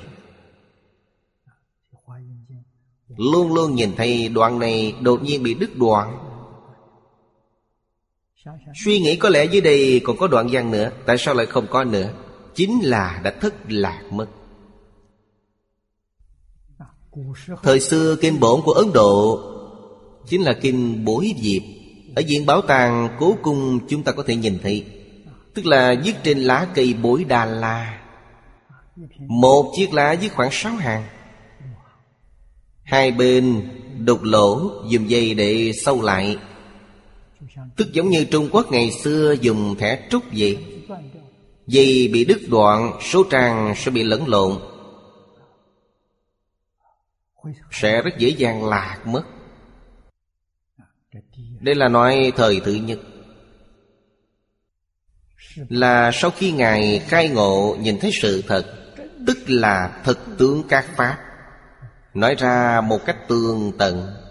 Luôn luôn nhìn thấy đoạn này đột nhiên bị đứt đoạn. Suy nghĩ có lẽ dưới đây còn có đoạn văn nữa. Tại sao lại không có nữa? Chính là đã thất lạc mất. Thời xưa kinh bổn của Ấn Độ Chính là kinh bối diệp. Ở viện bảo tàng cố cung chúng ta có thể nhìn thấy, Tức là viết trên lá cây bối đà la. Một chiếc lá viết khoảng sáu hàng. Hai bên đục lỗ dùng dây để sâu lại. Tức giống như Trung Quốc ngày xưa dùng thẻ trúc vậy. Vì bị đứt đoạn, Số trang sẽ bị lẫn lộn. Sẽ rất dễ dàng lạc mất. Đây là nói thời thứ nhất Là sau khi Ngài khai ngộ, nhìn thấy sự thật, Tức là thực tướng các Pháp. Nói ra một cách tường tận.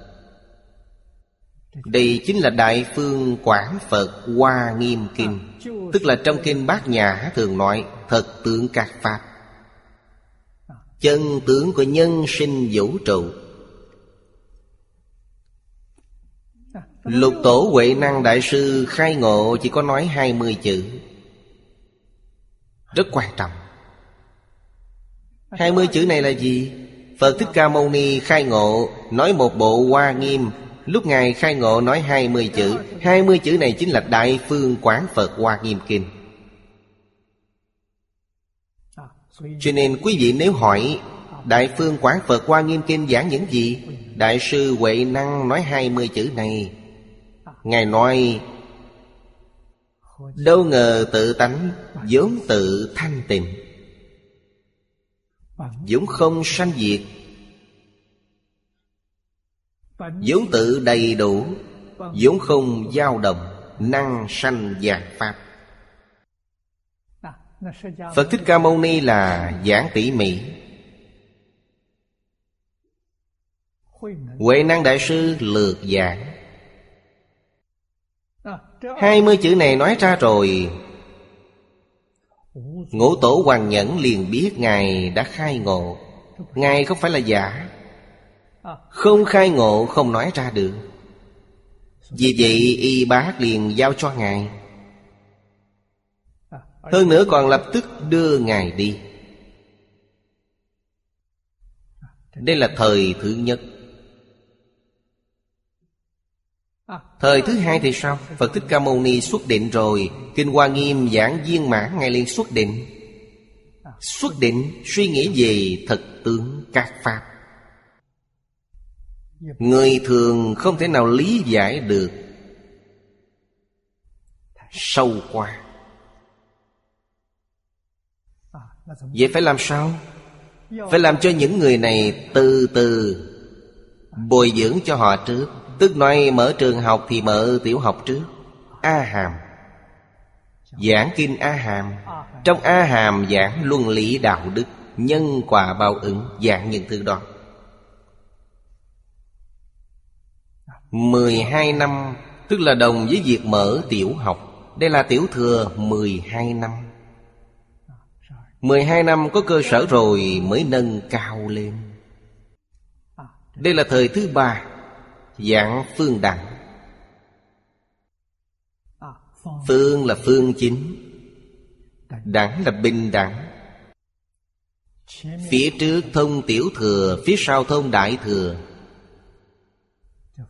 Đây chính là Đại Phương Quảng Phật Hoa Nghiêm Kinh. Tức là trong Kinh Bát Nhã thường nói, Thật tướng các Pháp. Chân tướng của nhân sinh vũ trụ. Lục tổ Huệ Năng Đại Sư khai ngộ chỉ có nói hai mươi chữ. Rất quan trọng. Hai mươi chữ này là gì? Phật Thích Ca Mâu Ni khai ngộ, Nói một bộ hoa nghiêm Lúc Ngài khai ngộ nói hai mươi chữ, hai mươi chữ này chính là Đại Phương Quán Phật Hoa Nghiêm Kinh Cho nên quý vị nếu hỏi, Đại Phương Quán Phật Hoa Nghiêm Kinh giảng những gì? Đại sư Huệ Năng nói hai mươi chữ này Ngài nói, Đâu ngờ tự tánh vốn tự thanh tịnh, vốn không sanh diệt vốn tự đầy đủ, vốn không dao động, năng sanh dạng pháp. Phật thích ca mâu ni là giảng tỉ mỉ. Huệ năng đại sư lược giảng. Hai mươi chữ này nói ra rồi, Ngũ tổ hoàng nhẫn liền biết Ngài đã khai ngộ. Ngài không phải là giả. Không khai ngộ, không nói ra được. Vì vậy, y bác liền giao cho Ngài. Hơn nữa còn lập tức đưa Ngài đi. Đây là thời thứ nhất. Thời thứ hai thì sao? Phật Thích Ca Mâu Ni xuất định rồi. Kinh Hoa Nghiêm giảng viên mãn Ngài liền xuất định. Xuất định suy nghĩ về thật tướng các Pháp. Người thường không thể nào lý giải được. Sâu qua Vậy phải làm sao? Phải làm cho những người này từ từ Bồi dưỡng cho họ trước. Tức nói mở trường học thì mở tiểu học trước. A Hàm Giảng kinh A Hàm Trong A Hàm giảng luân lý đạo đức, Nhân quả báo ứng, Giảng những thứ đó. Mười hai năm, Tức là đồng với việc mở tiểu học. Đây là tiểu thừa mười hai năm. mười hai năm có cơ sở rồi mới nâng cao lên. Đây là thời thứ ba Dạng phương đẳng. Phương là phương chính, Đẳng là bình đẳng. Phía trước thông tiểu thừa, Phía sau thông đại thừa.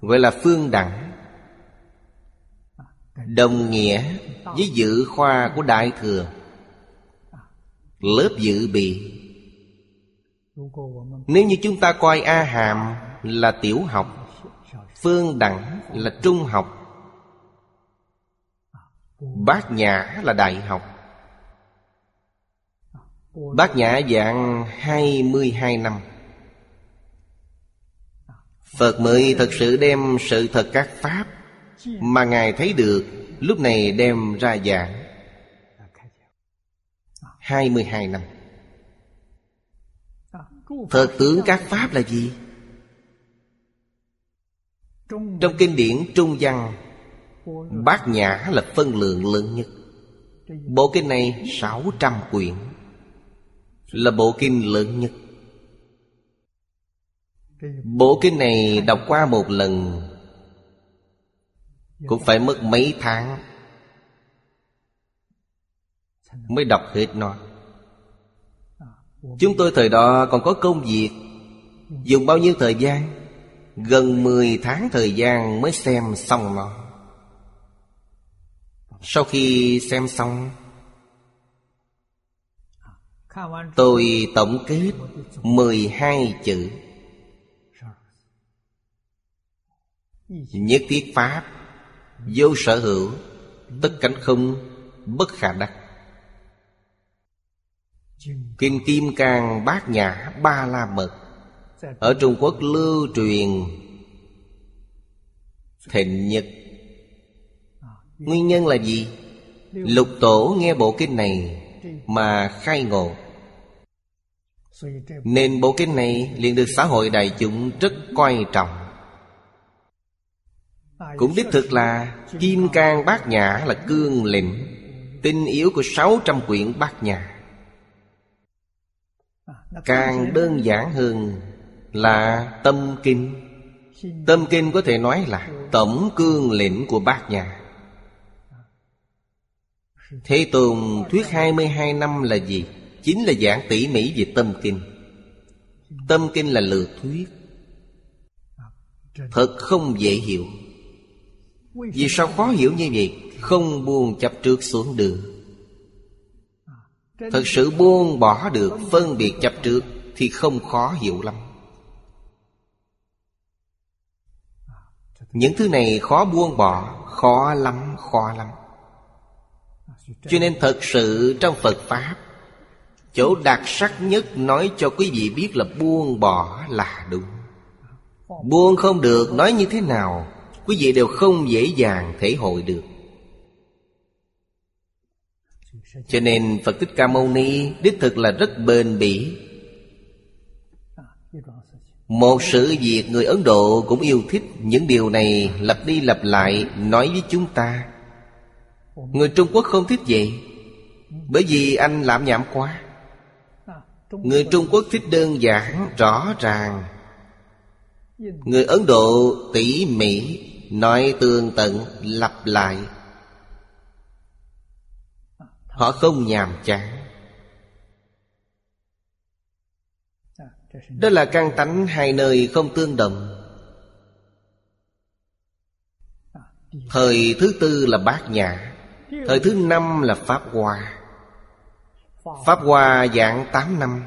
Gọi là phương đẳng. Đồng nghĩa với dự khoa của đại thừa. Lớp dự bị. Nếu như chúng ta coi A Hàm là tiểu học, Phương Đẳng là trung học. Bát Nhã là đại học. Bát Nhã dạng 22 năm. Phật mới thật sự đem sự thật các Pháp Mà Ngài thấy được, Lúc này đem ra giảng. 22 năm. Thật tướng các Pháp là gì? Trong kinh điển Trung Văn, Bát Nhã là phân lượng lớn nhất. Bộ kinh này 600 quyển, Là bộ kinh lớn nhất. Bộ kinh này đọc qua một lần, Cũng phải mất mấy tháng Mới đọc hết nó. Chúng tôi thời đó còn có công việc, Dùng bao nhiêu thời gian? Gần 10 tháng thời gian mới xem xong nó. Sau khi xem xong, Tôi tổng kết 12 chữ. Nhất thiết Pháp, Vô sở hữu, Tất cánh không, Bất khả đắc. Kinh Kim Cang Bát Nhã Ba La Mật, Ở Trung Quốc lưu truyền Thịnh nhật Nguyên nhân là gì? Lục tổ nghe bộ kinh này Mà khai ngộ. Nên bộ kinh này liền được xã hội đại chúng rất coi trọng. Cũng đích thực là Kim Cang Bát Nhã là cương lĩnh, Tinh yếu của 600 quyển Bát Nhã. Càng đơn giản hơn là tâm kinh. Tâm kinh có thể nói là tổng cương lĩnh của bát nhã. Thế Tùng thuyết 22 năm là gì? Chính là giảng tỉ mỉ về tâm kinh. Tâm kinh là lược thuyết. Thật không dễ hiểu. Vì sao khó hiểu như vậy? Không buông chấp trước xuống đường. Thật sự buông bỏ được phân biệt chấp trước Thì không khó hiểu lắm. Những thứ này khó buông bỏ Khó lắm, khó lắm. Cho nên thật sự trong Phật Pháp Chỗ đặc sắc nhất nói cho quý vị biết là buông bỏ là đúng. Buông không được nói như thế nào? Quý vị đều không dễ dàng thể hội được. Cho nên Phật Thích Ca Mâu Ni Đích thực là rất bền bỉ. Một sự việc người Ấn Độ cũng yêu thích Những điều này lặp đi lặp lại Nói với chúng ta. Người Trung Quốc không thích vậy Bởi vì anh làm nhảm quá. Người Trung Quốc thích đơn giản, rõ ràng. Người Ấn Độ tỉ mỉ Nói tương tận, lặp lại. Họ không nhàm chán. Đó là căn tánh hai nơi không tương đồng. Thời thứ tư là bát nhã Thời thứ năm là Pháp Hoa. Pháp Hoa dạng tám năm.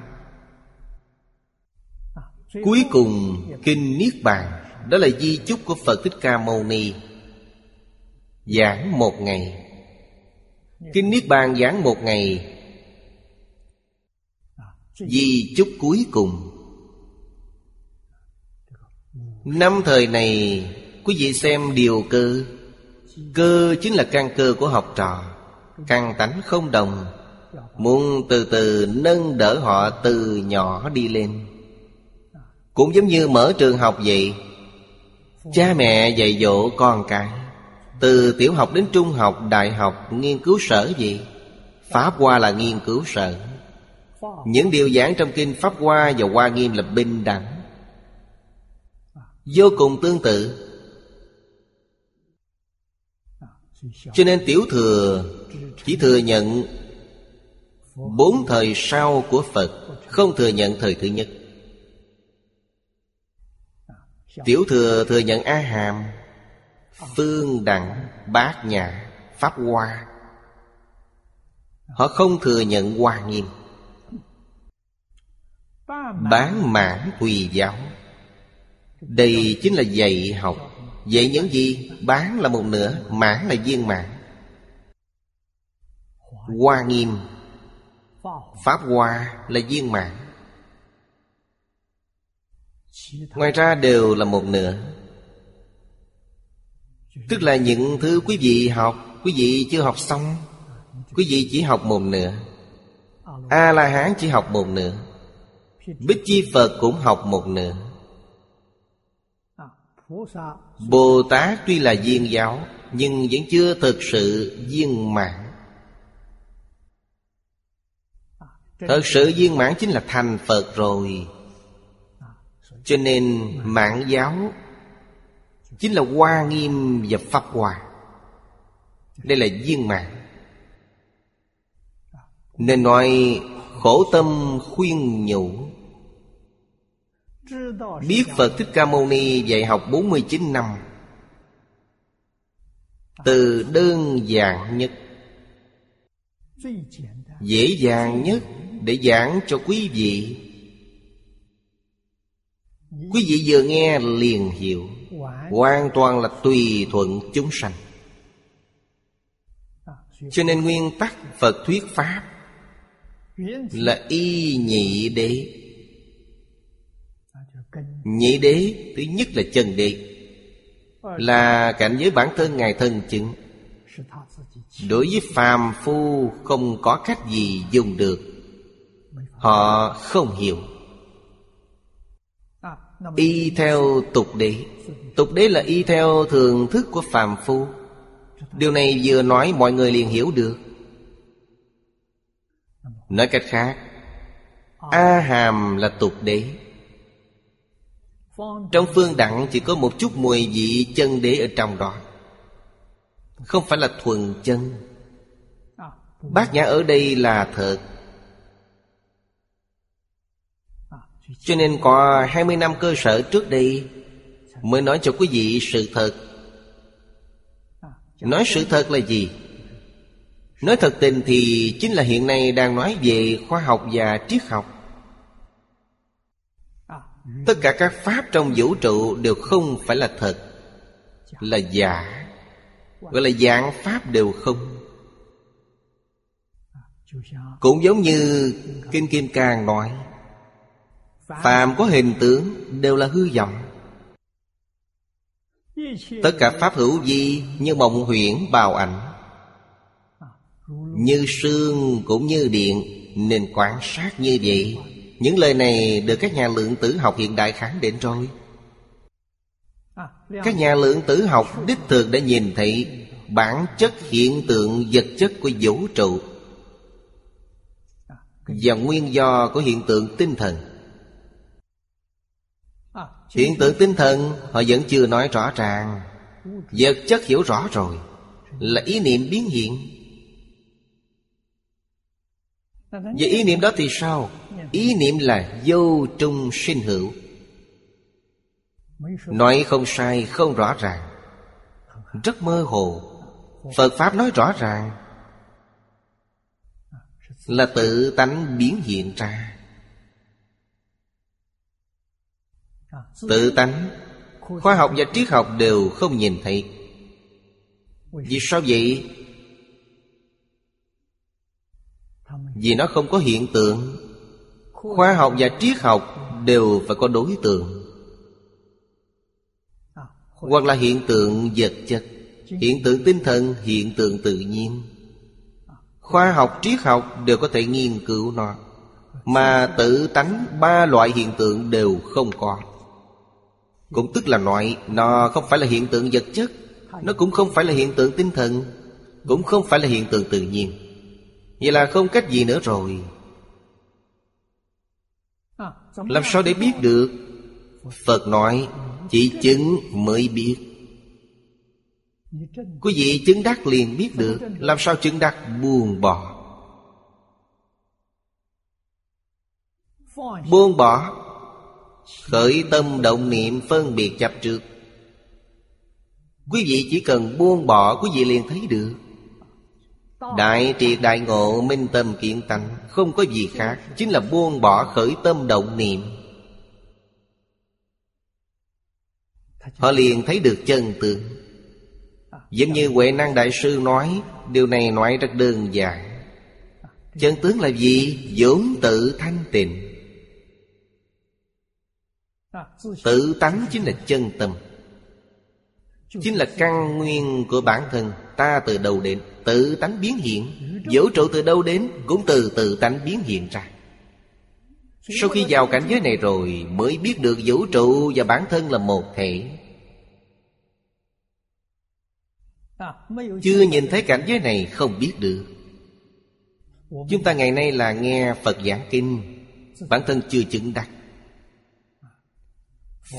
Cuối cùng Kinh Niết Bàn đó là di chúc của Phật Thích Ca Mâu Ni. Giảng một ngày. Kinh Niết Bàn giảng một ngày. Di chúc cuối cùng. Năm thời này, Quý vị xem điều cơ. Cơ chính là căn cơ của học trò. Căn tánh không đồng. Muốn từ từ nâng đỡ họ từ nhỏ đi lên. Cũng giống như mở trường học vậy Cha mẹ dạy dỗ con cái. Từ tiểu học đến trung học, đại học, nghiên cứu sở gì? Pháp Hoa là nghiên cứu sở. Những điều giảng trong kinh Pháp Hoa và Hoa Nghiêm là bình đẳng. Vô cùng tương tự. Cho nên tiểu thừa Chỉ thừa nhận Bốn thời sau của Phật Không thừa nhận thời thứ nhất. Tiểu thừa thừa nhận A Hàm Phương Đẳng Bát Nhã, Pháp Hoa. Họ không thừa nhận Hoa Nghiêm. Bán mãn tùy giáo. Đây chính là dạy học. Dạy những gì? Bán là một nửa, Mãn là viên mãn. Hoa nghiêm. Pháp hoa là viên mãn. Ngoài ra đều là một nửa. Tức là những thứ quý vị học, Quý vị chưa học xong, Quý vị chỉ học một nửa. A-la-hán chỉ học một nửa. Bích Chi Phật cũng học một nửa. Bồ Tát tuy là viên giáo, Nhưng vẫn chưa thực sự viên mãn. Thật sự viên mãn chính là thành Phật rồi. Cho nên mạng giáo Chính là Hoa Nghiêm và Pháp hòa. Đây là viên mạng Nên nói khổ tâm khuyên nhủ. Biết Phật Thích Ca Mâu Ni dạy học 49 năm, Từ đơn giản nhất, Dễ dàng nhất để giảng cho quý vị. Quý vị vừa nghe liền hiểu. Hoàn toàn là tùy thuận chúng sanh. Cho nên nguyên tắc Phật thuyết Pháp Là y nhị đế. Nhị đế, Thứ nhất là chân đế. Là cảnh giới bản thân Ngài thân chứng. Đối với phàm phu Không có cách gì dùng được. Họ không hiểu. Y theo tục đế. Tục đế là y theo thường thức của phàm phu. Điều này vừa nói mọi người liền hiểu được. Nói cách khác A hàm là tục đế. Trong phương đẳng chỉ có một chút mùi vị chân đế ở trong đó. Không phải là thuần chân. Bát nhã ở đây là thật. Cho nên có 20 năm cơ sở trước đây Mới nói cho quý vị sự thật. Nói sự thật là gì? Nói thật tình thì chính là hiện nay đang nói về khoa học và triết học. Tất cả các pháp trong vũ trụ đều không phải là thật, Là giả, Gọi là dạng pháp đều không. Cũng giống như Kinh Kim Cang nói Phàm có hình tướng đều là hư vọng. Tất cả pháp hữu vi như mộng huyễn bào ảnh, Như sương cũng như điện, Nên quan sát như vậy. Những lời này được các nhà lượng tử học hiện đại khẳng định rồi. Các nhà lượng tử học đích thực đã nhìn thấy Bản chất hiện tượng vật chất của vũ trụ. Và nguyên do của hiện tượng tinh thần. Hiện tượng tinh thần họ vẫn chưa nói rõ ràng. Vật chất hiểu rõ rồi Là ý niệm biến hiện. Về ý niệm đó thì sao? Ý niệm là vô trung sinh hữu. Nói không sai không rõ ràng. Rất mơ hồ. Phật Pháp nói rõ ràng. Là tự tánh biến hiện ra Tự tánh Khoa học và triết học đều không nhìn thấy. Vì sao vậy? Vì nó không có hiện tượng. Khoa học và triết học đều phải có đối tượng. Hoặc là hiện tượng vật chất Hiện tượng tinh thần, hiện tượng tự nhiên. Khoa học, triết học đều có thể nghiên cứu nó. Mà tự tánh ba loại hiện tượng đều không có cũng tức là nói, Nó không phải là hiện tượng vật chất. Nó cũng không phải là hiện tượng tinh thần. Cũng không phải là hiện tượng tự nhiên. Vậy là không cách gì nữa rồi. Làm sao để biết được? Phật nói, Chỉ chứng mới biết. Quý vị chứng đắc liền biết được. Làm sao chứng đắc? Buông bỏ. Buông bỏ. Khởi tâm động niệm phân biệt chấp trước. Quý vị chỉ cần buông bỏ, Quý vị liền thấy được. Đại triệt đại ngộ minh tâm kiện tánh, Không có gì khác, Chính là buông bỏ khởi tâm động niệm. Họ liền thấy được chân tướng. Giống như Huệ Năng Đại Sư nói, Điều này nói rất đơn giản. Chân tướng là gì? vốn tự thanh tịnh. Tự tánh chính là chân tâm. Chính là căn nguyên của bản thân, Ta từ đầu đến? Tự tánh biến hiện. Vũ trụ từ đâu đến? Cũng từ tự tánh biến hiện ra. Sau khi vào cảnh giới này rồi, Mới biết được vũ trụ và bản thân là một thể. Chưa nhìn thấy cảnh giới này, không biết được. Chúng ta ngày nay là nghe Phật giảng kinh. Bản thân chưa chứng đắc.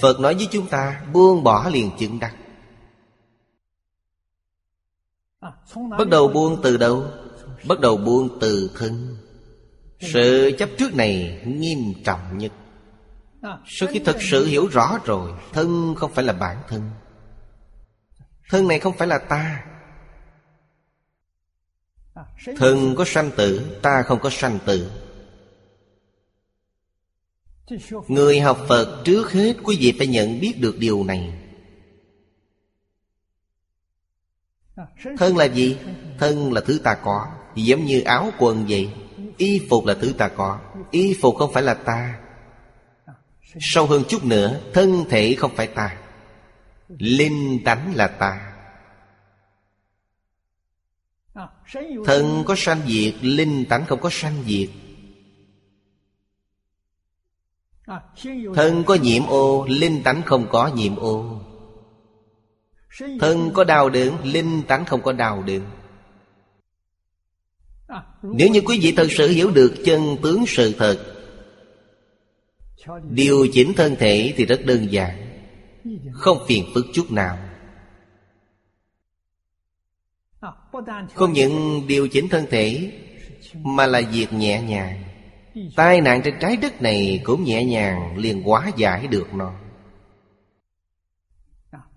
Phật nói với chúng ta, Buông bỏ liền chứng đắc Bắt đầu buông từ đâu? Bắt đầu buông từ thân. Sự chấp trước này nghiêm trọng nhất. Sau khi thật sự hiểu rõ rồi, Thân không phải là bản thân. Thân này không phải là ta. Thân có sanh tử, Ta không có sanh tử. Người học Phật trước hết, quý vị phải nhận biết được điều này. Thân là gì? Thân là thứ ta có. Giống như áo quần vậy. Y phục là thứ ta có. Y phục không phải là ta. Sâu hơn chút nữa, Thân thể không phải ta. Linh tánh là ta. Thân có sanh diệt, Linh tánh không có sanh diệt. Thân có nhiễm ô, Linh tánh không có nhiễm ô. Thân có đau đớn, Linh tánh không có đau đớn. Nếu như quý vị thật sự hiểu được chân tướng sự thật, Điều chỉnh thân thể thì rất đơn giản, Không phiền phức chút nào. Không những điều chỉnh thân thể, Mà là việc nhẹ nhàng. Tai nạn trên trái đất này cũng nhẹ nhàng, liền hóa giải được nó.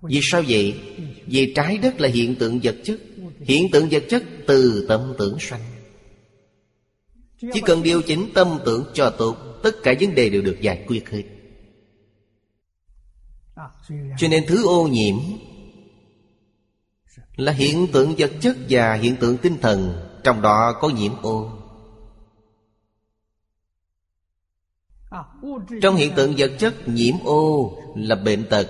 Vì sao vậy? Vì trái đất là hiện tượng vật chất. Hiện tượng vật chất từ tâm tưởng sanh. Chỉ cần điều chỉnh tâm tưởng cho tốt, Tất cả vấn đề đều được giải quyết hết. Cho nên thứ ô nhiễm Là hiện tượng vật chất và hiện tượng tinh thần, Trong đó có nhiễm ô. Trong hiện tượng vật chất, nhiễm ô là bệnh tật.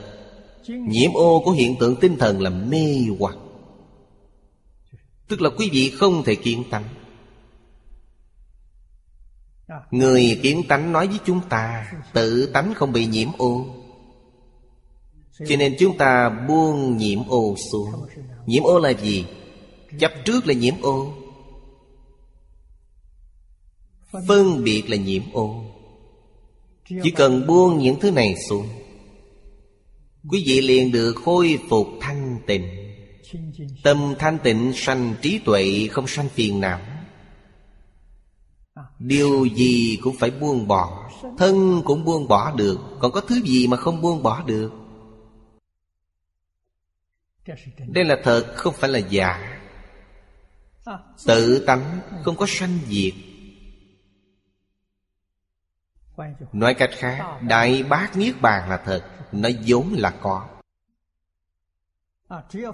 Nhiễm ô của hiện tượng tinh thần là mê hoặc. Tức là quý vị không thể kiến tánh. Người kiến tánh nói với chúng ta, Tự tánh không bị nhiễm ô. Cho nên chúng ta buông nhiễm ô xuống. Nhiễm ô là gì? Chấp trước là nhiễm ô. Phân biệt là nhiễm ô. Chỉ cần buông những thứ này xuống Quý vị liền được khôi phục thanh tịnh. Tâm thanh tịnh sanh trí tuệ không sanh phiền não. Điều gì cũng phải buông bỏ Thân cũng buông bỏ được Còn có thứ gì mà không buông bỏ được? Đây là thật không phải là giả. Tự tánh không có sanh diệt Nói cách khác, Đại bác Niết Bàn là thật Nó vốn là có.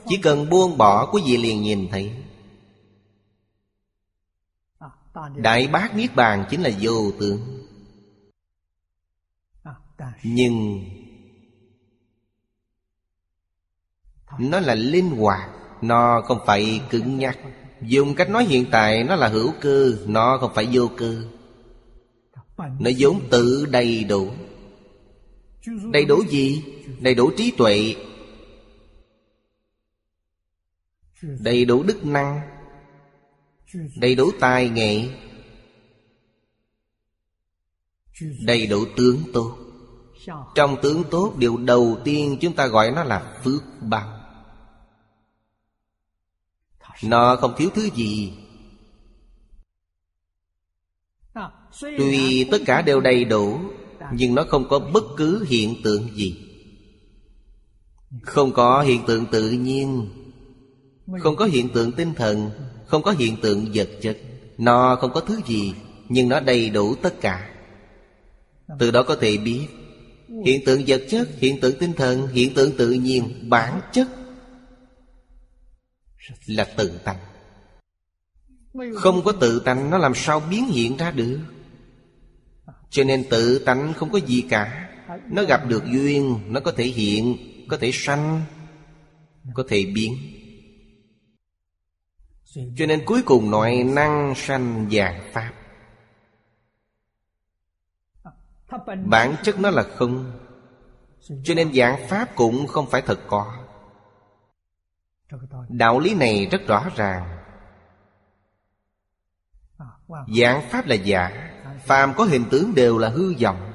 Chỉ cần buông bỏ Quý vị liền nhìn thấy. Đại bác Niết Bàn chính là vô tướng. Nhưng Nó là linh hoạt, Nó không phải cứng nhắc. Dùng cách nói hiện tại, Nó là hữu cơ, Nó không phải vô cơ. Nó vốn tự đầy đủ. Đầy đủ gì? Đầy đủ trí tuệ. Đầy đủ đức năng. Đầy đủ tài nghệ. Đầy đủ tướng tốt. Trong tướng tốt, Điều đầu tiên chúng ta gọi nó là phước báo. Nó không thiếu thứ gì. Tuy tất cả đều đầy đủ Nhưng nó không có bất cứ hiện tượng gì. Không có hiện tượng tự nhiên Không có hiện tượng tinh thần không có hiện tượng vật chất. Nó không có thứ gì Nhưng nó đầy đủ tất cả. Từ đó có thể biết Hiện tượng vật chất, hiện tượng tinh thần Hiện tượng tự nhiên, bản chất Là tự tăng không có tự tánh Nó làm sao biến hiện ra được. Cho nên tự tánh không có gì cả. Nó gặp được duyên, Nó có thể hiện, Có thể sanh, Có thể biến. Cho nên cuối cùng nói, năng sanh dạng Pháp. Bản chất nó là không. Cho nên dạng Pháp cũng không phải thật có. Đạo lý này rất rõ ràng. Dạng Pháp là giả Phàm có hình tướng đều là hư vọng.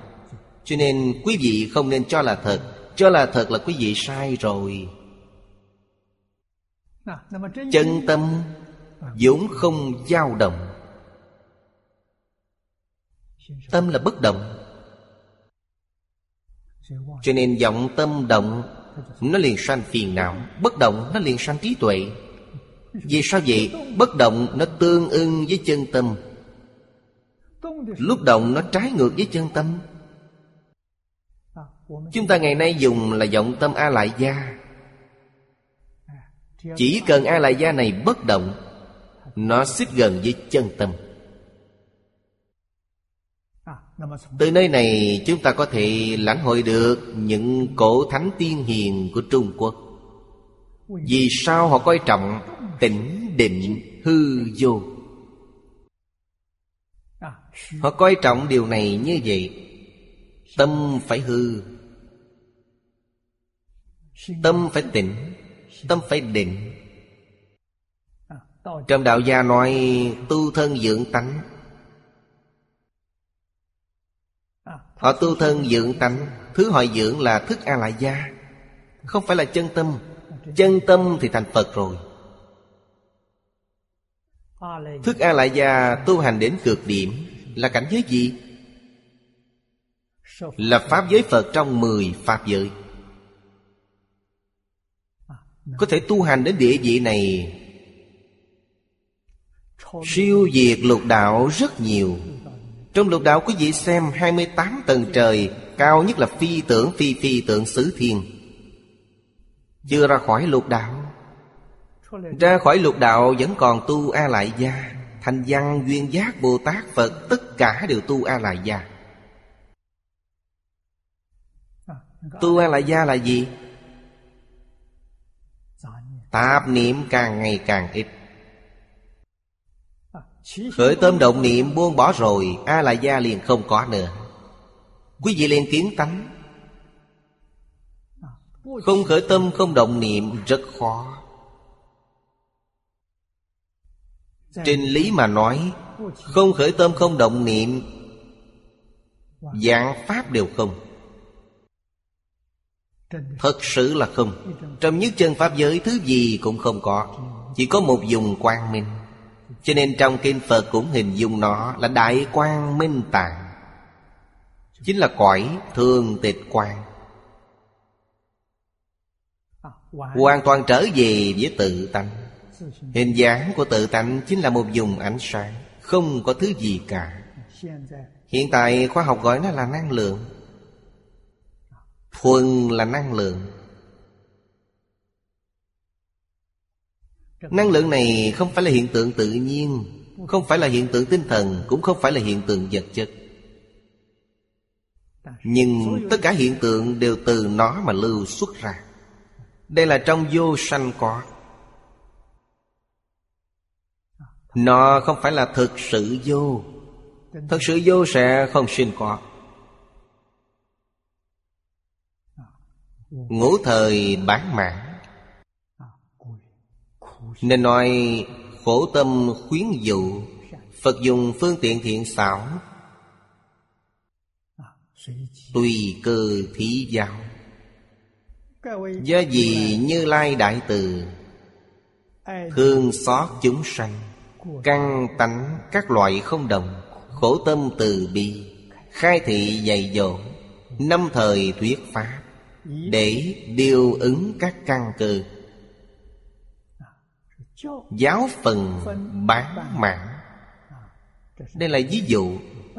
Cho nên quý vị không nên cho là thật. Cho là thật là quý vị sai rồi. Chân tâm vốn không dao động. Tâm là bất động. Cho nên vọng tâm động nó liền sanh phiền não. Bất động nó liền sanh trí tuệ vì sao vậy? Bất động nó tương ưng với chân tâm. Lúc động nó trái ngược với chân tâm. Chúng ta ngày nay dùng là vọng tâm a lại gia chỉ cần a lại gia này bất động, nó xích gần với chân tâm. Từ nơi này chúng ta có thể lãnh hội được Những cổ thánh tiên hiền của Trung Quốc. Vì sao họ coi trọng tĩnh định hư vô. Họ coi trọng điều này như vậy, Tâm phải hư, Tâm phải tịnh Tâm phải định. Trong đạo gia nói, Tu thân dưỡng tánh. Họ tu thân dưỡng tánh, Thứ họ dưỡng là thức a la gia Không phải là chân tâm. Chân tâm thì thành Phật rồi. Thức a lại gia tu hành đến cực điểm Là cảnh giới gì? Là Pháp giới Phật trong mười Pháp giới. Có thể tu hành đến địa vị này Siêu diệt lục đạo rất nhiều. Trong lục đạo quý vị xem 28 tầng trời Cao nhất là phi tưởng phi phi tượng xứ thiên. Chưa ra khỏi lục đạo Ra khỏi lục đạo vẫn còn tu A Lại Gia Thành văn duyên giác Bồ Tát Phật Tất cả đều tu A Lại Gia. Tu A Lại Gia là gì? Tạp niệm càng ngày càng ít. Khởi tâm động niệm buông bỏ rồi A Lại Gia liền không có nữa. Quý vị liền kiến tánh. Không khởi tâm không động niệm rất khó Trên lý mà nói, Không khởi tâm, không động niệm Dạng pháp đều không. Thật sự là không. Trong nhất chân Pháp giới, thứ gì cũng không có. Chỉ có một dùng quang minh. Cho nên trong kinh Phật cũng hình dung nó là Đại quang minh tạng. Chính là cõi thường tịch quang. Hoàn toàn trở về với tự tánh. Hình dáng của tự tánh chính là một vùng ánh sáng, Không có thứ gì cả. Hiện tại khoa học gọi nó là năng lượng. Thuần là năng lượng. Năng lượng này không phải là hiện tượng tự nhiên, Không phải là hiện tượng tinh thần, Cũng không phải là hiện tượng vật chất. Nhưng tất cả hiện tượng đều từ nó mà lưu xuất ra. Đây là trong vô sanh có. Nó không phải là thực sự vô. Thực sự vô sẽ không sinh có Ngũ thời bán mạng. Nên nói, khổ tâm khuyến dụ, Phật dùng phương tiện thiện xảo, Tùy cơ thí giáo. Do gì Như Lai Đại Từ Thương xót chúng sanh? Căn tánh các loại không đồng Khổ tâm từ bi Khai thị dạy dỗ Năm thời thuyết pháp Để điều ứng các căn cơ. Giáo phần bán mạng Đây là ví dụ.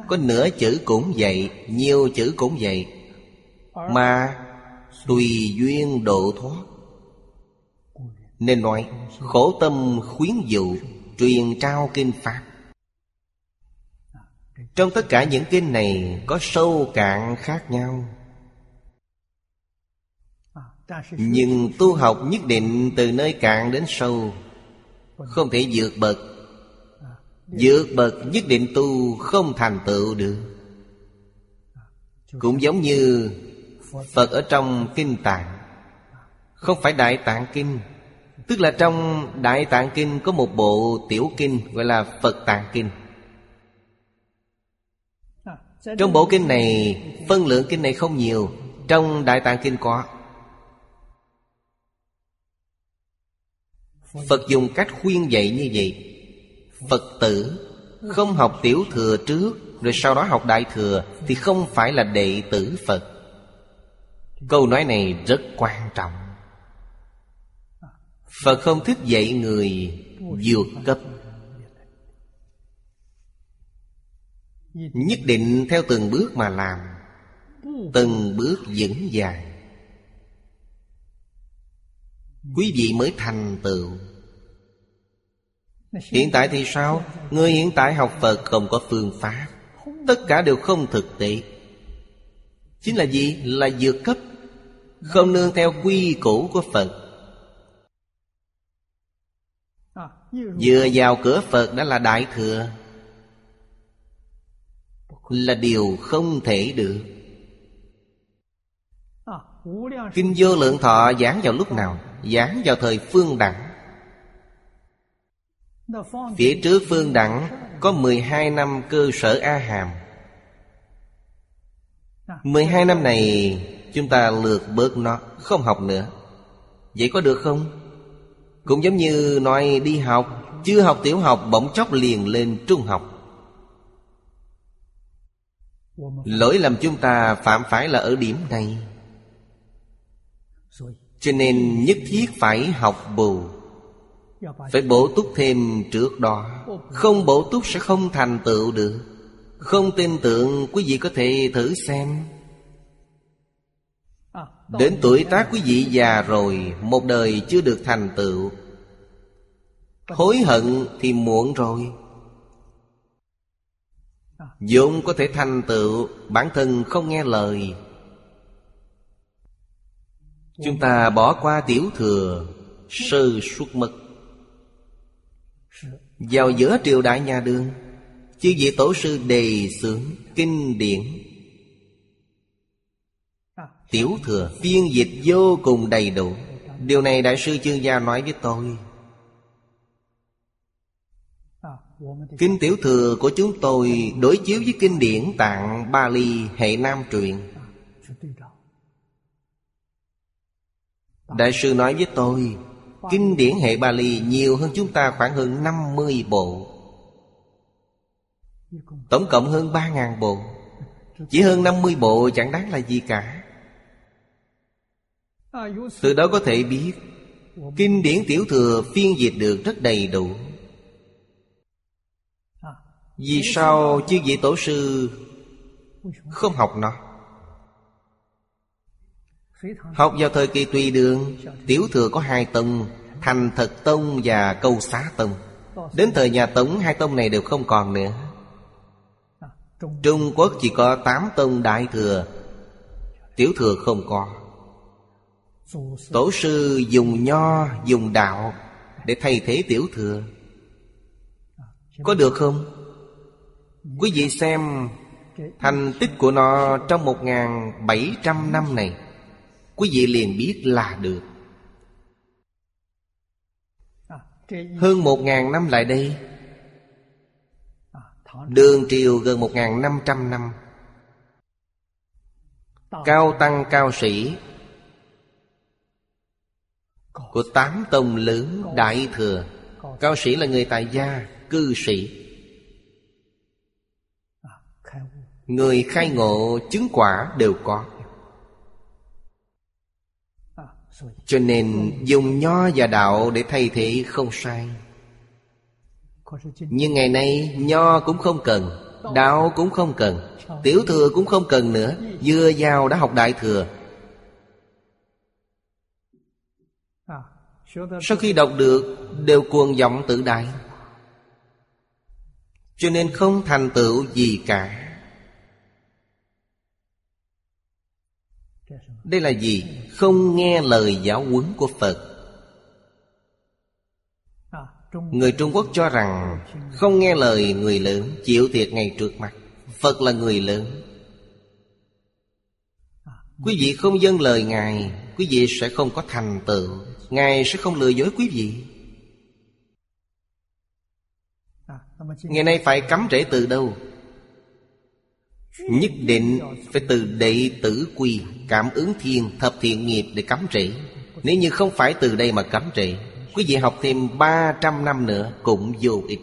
Có nửa chữ cũng vậy Nhiều chữ cũng vậy. Mà tùy duyên độ thoát. Nên nói Khổ tâm khuyến dụ Truyền trao kinh Pháp. Trong tất cả những kinh này Có sâu cạn khác nhau. Nhưng tu học nhất định từ nơi cạn đến sâu, Không thể vượt bậc. Vượt bậc nhất định tu không thành tựu được. Cũng giống như Phật ở trong Kinh Tạng, Không phải Đại Tạng Kinh Tức là trong Đại Tạng Kinh có một bộ tiểu kinh gọi là Phật Tạng Kinh. Trong bộ kinh này Phân lượng kinh này không nhiều Trong Đại Tạng Kinh có. Phật dùng cách khuyên dạy như vậy. Phật tử Không học tiểu thừa trước Rồi sau đó học đại thừa Thì không phải là đệ tử Phật. Câu nói này rất quan trọng Phật không thích dạy người vượt cấp. Nhất định theo từng bước mà làm, Từng bước vững dài Quý vị mới thành tựu. Hiện tại thì sao? Người hiện tại học Phật không có phương pháp. Tất cả đều không thực tế. Chính là gì? Là vượt cấp. Không nương theo quy củ của Phật. Vừa vào cửa Phật đã là Đại Thừa. Là điều không thể được. Kinh vô lượng thọ giảng vào lúc nào? Giảng vào thời phương đẳng. Phía trước phương đẳng Có 12 năm cơ sở A Hàm. 12 năm này Chúng ta lược bớt nó, Không học nữa. Vậy có được không? Cũng giống như nói đi học, Chưa học tiểu học, bỗng chốc liền lên trung học. Lỗi lầm chúng ta phạm phải là ở điểm này. Cho nên nhất thiết phải học bù. Phải bổ túc thêm trước đó. Không bổ túc sẽ không thành tựu được. Không tin tưởng quý vị có thể thử xem. Đến tuổi tác quý vị già rồi, Một đời chưa được thành tựu. Hối hận thì muộn rồi. Dũng có thể thành tựu, Bản thân không nghe lời. Chúng ta bỏ qua tiểu thừa sư xuất mật Vào giữa triều đại nhà đường, Chư vị tổ sư đề xướng Kinh điển. Tiểu thừa phiên dịch vô cùng đầy đủ. Điều này Đại sư Chương Gia nói với tôi. Kinh Tiểu Thừa của chúng tôi đối chiếu với kinh điển tạng Bali hệ Nam truyện. Đại sư nói với tôi, Kinh điển hệ Bali nhiều hơn chúng ta khoảng hơn 50 bộ. Tổng cộng hơn 3.000 bộ. Chỉ hơn 50 bộ chẳng đáng là gì cả. Từ đó có thể biết, Kinh điển tiểu thừa phiên dịch được rất đầy đủ. Vì sao chư vị tổ sư Không học nó? Học vào thời kỳ tùy đường, Tiểu thừa có hai tông, Thành thật tông và câu xá tông. Đến thời nhà Tống, hai tông này đều không còn nữa. Trung Quốc chỉ có tám tông đại thừa, Tiểu thừa không có. Tổ sư dùng nho, dùng đạo Để thay thế tiểu thừa. Có được không? Quý vị xem Thành tích của nó trong 1.700 năm này. Quý vị liền biết là được. Hơn 1.000 năm lại đây. Đường triều gần 1.500 năm. Cao tăng cao sĩ của tám tông lớn Đại Thừa. Cao sĩ là người tại gia Cư sĩ. Người khai ngộ chứng quả đều có. Cho nên dùng nho và đạo để thay thế không sai. Nhưng ngày nay nho cũng không cần Đạo cũng không cần Tiểu thừa cũng không cần nữa. Vừa vào đã học đại thừa Sau khi đọc được, Đều cuồng vọng tự đại. Cho nên không thành tựu gì cả. Đây là gì? Không nghe lời giáo huấn của Phật. Người Trung Quốc cho rằng Không nghe lời người lớn Chịu thiệt ngay trước mặt. Phật là người lớn. Quý vị không dâng lời Ngài, Quý vị sẽ không có thành tựu. Ngài sẽ không lừa dối quý vị. Ngày nay phải cấm trễ từ đâu? Nhất định phải từ đệ tử quy Cảm ứng thiên thập thiện nghiệp để cấm trễ Nếu như không phải từ đây mà cấm trễ Quý vị học thêm 300 năm nữa cũng vô ích.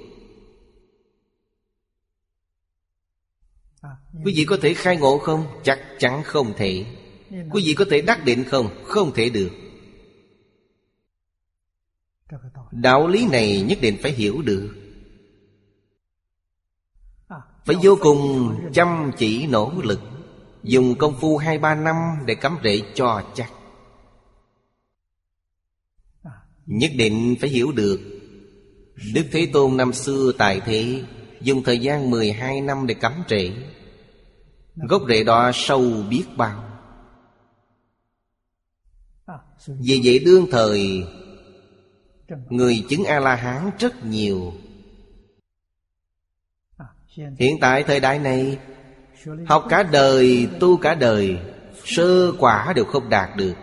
Quý vị có thể khai ngộ không? Chắc chắn không thể. Quý vị có thể đắc định không? Không thể được Đạo lý này nhất định phải hiểu được. Phải vô cùng chăm chỉ nỗ lực, Dùng công phu hai ba năm để cắm rễ cho chắc. Nhất định phải hiểu được, Đức Thế Tôn năm xưa tại thế, Dùng thời gian 12 năm để cắm rễ. Gốc rễ đó sâu biết bao. Vì vậy đương thời Người chứng A-la-hán rất nhiều. Hiện tại thời đại này Học cả đời, tu cả đời Sơ quả đều không đạt được.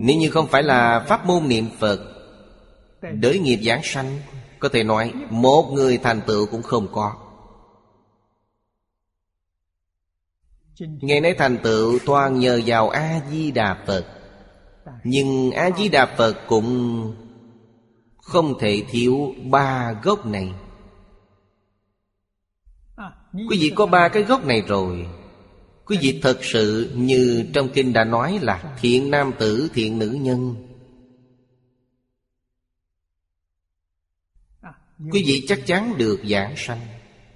Nếu như không phải là pháp môn niệm Phật Đới nghiệp giảng sanh Có thể nói một người thành tựu cũng không có. Ngày nay thành tựu toàn nhờ vào A-di-đà Phật. Nhưng A-di-đà Phật cũng không thể thiếu ba gốc này. Quý vị có ba cái gốc này rồi. Quý vị thật sự như trong kinh đã nói là Thiện nam tử, thiện nữ nhân. Quý vị chắc chắn được giảng sanh.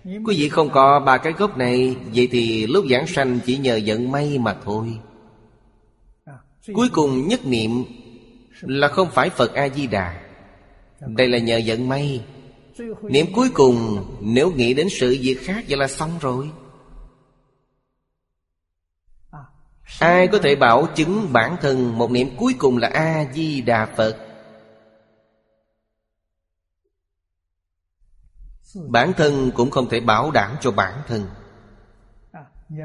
Quý vị không có ba cái gốc này Vậy thì lúc giảng sanh chỉ nhờ vận may mà thôi. Cuối cùng nhất niệm Là không phải Phật A-di-đà. Đây là nhờ vận may. Niệm cuối cùng, Nếu nghĩ đến sự việc khác Vậy là xong rồi. Ai có thể bảo chứng bản thân Một niệm cuối cùng là A-di-đà Phật? Bản thân cũng không thể bảo đảm cho bản thân.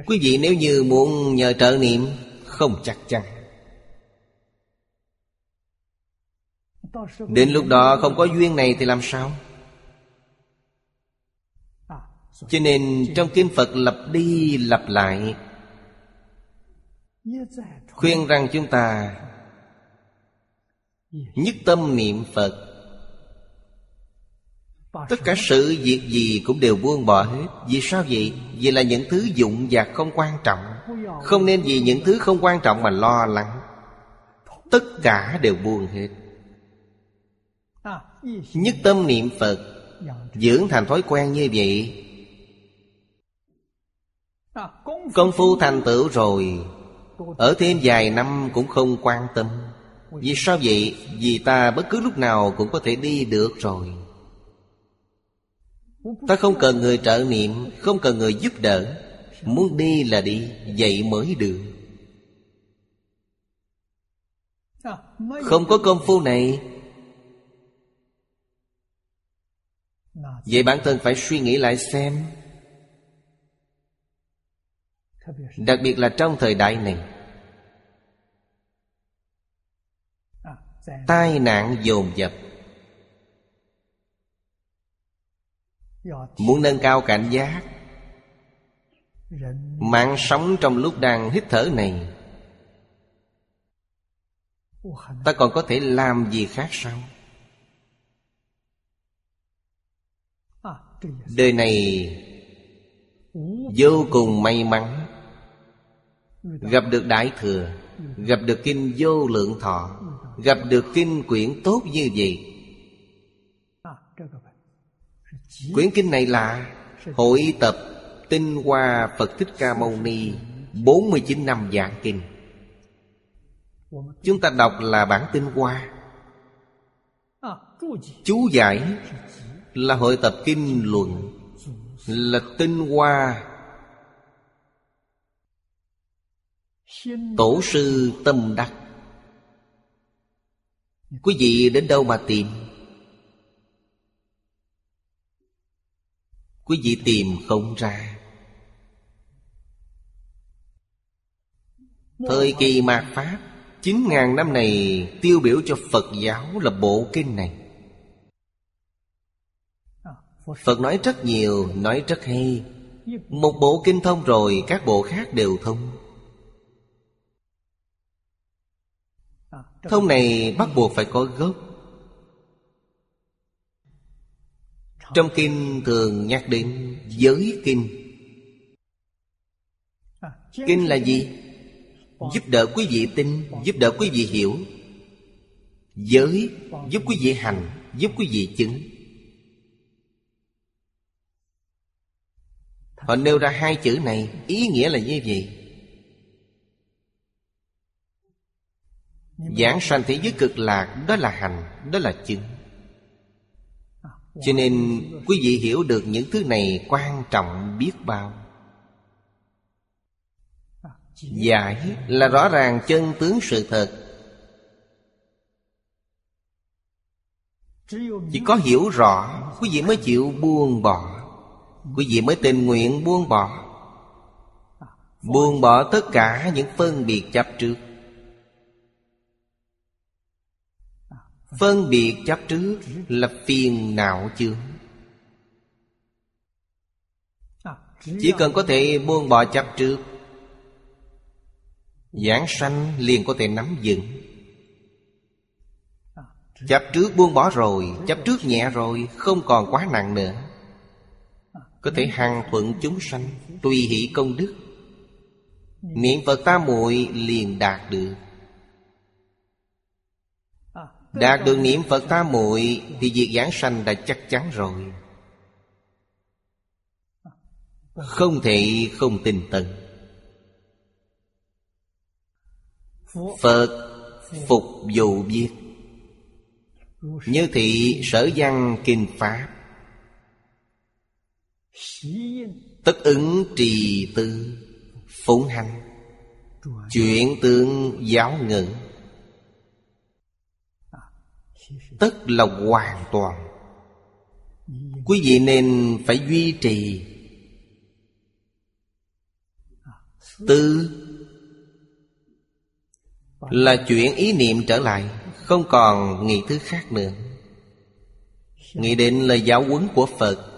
Quý vị nếu như muốn nhờ trợ niệm, Không chắc chắn. Đến lúc đó không có duyên này thì làm sao? Cho nên trong Kinh Phật lặp đi lặp lại, Khuyên rằng chúng ta Nhất tâm niệm Phật. Tất cả sự việc gì cũng đều buông bỏ hết. Vì sao vậy? Vì là những thứ dụng và không quan trọng. Không nên vì những thứ không quan trọng mà lo lắng. Tất cả đều buông hết. Nhất tâm niệm Phật Dưỡng thành thói quen như vậy. Công phu thành tựu rồi. Ở thêm vài năm cũng không quan tâm. Vì sao vậy? Vì ta bất cứ lúc nào cũng có thể đi được rồi. Ta không cần người trợ niệm Không cần người giúp đỡ. Muốn đi là đi Vậy mới được. Không có công phu này Vậy bản thân phải suy nghĩ lại xem. Đặc biệt là trong thời đại này, Tai nạn dồn dập. Muốn nâng cao cảnh giác, Mạng sống trong lúc đang hít thở này, Ta còn có thể làm gì khác sao? Đời này, Vô cùng may mắn. Gặp được Đại Thừa, Gặp được Kinh Vô Lượng Thọ, Gặp được Kinh Quyển tốt như vậy. Quyển kinh này là Hội tập Tinh Hoa Phật Thích Ca Mâu Ni 49 năm giảng kinh. Chúng ta đọc là bản tinh hoa. Chú giải là hội tập kinh luận, Là tinh hoa. Tổ sư tâm đắc. Quý vị đến đâu mà tìm? Quý vị tìm không ra. Thời kỳ mạt Pháp, Chín ngàn năm này tiêu biểu cho Phật giáo là bộ kinh này. Phật nói rất nhiều, nói rất hay. Một bộ kinh thông rồi các bộ khác đều thông. Thông này bắt buộc phải có gốc. Trong kinh thường nhắc đến giới kinh. Kinh là gì? Giúp đỡ quý vị tin Giúp đỡ quý vị hiểu. Giới giúp quý vị hành Giúp quý vị chứng. Họ nêu ra hai chữ này, Ý nghĩa là như vậy. Giảng sanh thế giới cực lạc, Đó là hành, Đó là chứng. Cho nên, quý vị hiểu được những thứ này quan trọng biết bao. Giải là rõ ràng chân tướng sự thật. Chỉ có hiểu rõ, Quý vị mới chịu buông bỏ. Quý vị mới tình nguyện buông bỏ. Buông bỏ tất cả những phân biệt chấp trước. Phân biệt chấp trước là phiền não chướng Chỉ cần có thể buông bỏ chấp trước, Giảng sanh liền có thể nắm vững. Chấp trước buông bỏ rồi, Chấp trước nhẹ rồi, Không còn quá nặng nữa. Có thể hằng thuận chúng sanh, Tùy hỷ công đức. Niệm Phật tam muội liền đạt được. Đạt được niệm Phật tam muội Thì việc giảng sanh đã chắc chắn rồi. Không thể không tin tận Phật phục vụ viết Như thị sở văn kinh Pháp Tất ứng trì tư Phụng hành. Chuyện tương giáo ngữ. Tất là hoàn toàn. Quý vị nên phải duy trì. Tư Là chuyện ý niệm trở lại Không còn nghĩ thứ khác nữa. Nghĩ đến lời giáo huấn của Phật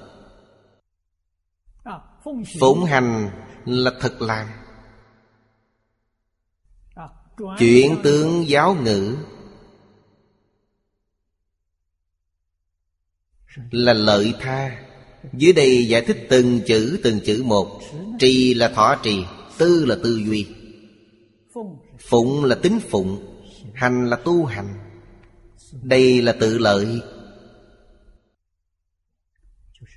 Phụng hành là thật làm. Chuyển tướng giáo ngữ Là lợi tha. Dưới đây giải thích từng chữ từng chữ một. Trì là thọ trì, Tư là tư duy. Phụng là tính phụng, Hành là tu hành. Đây là tự lợi.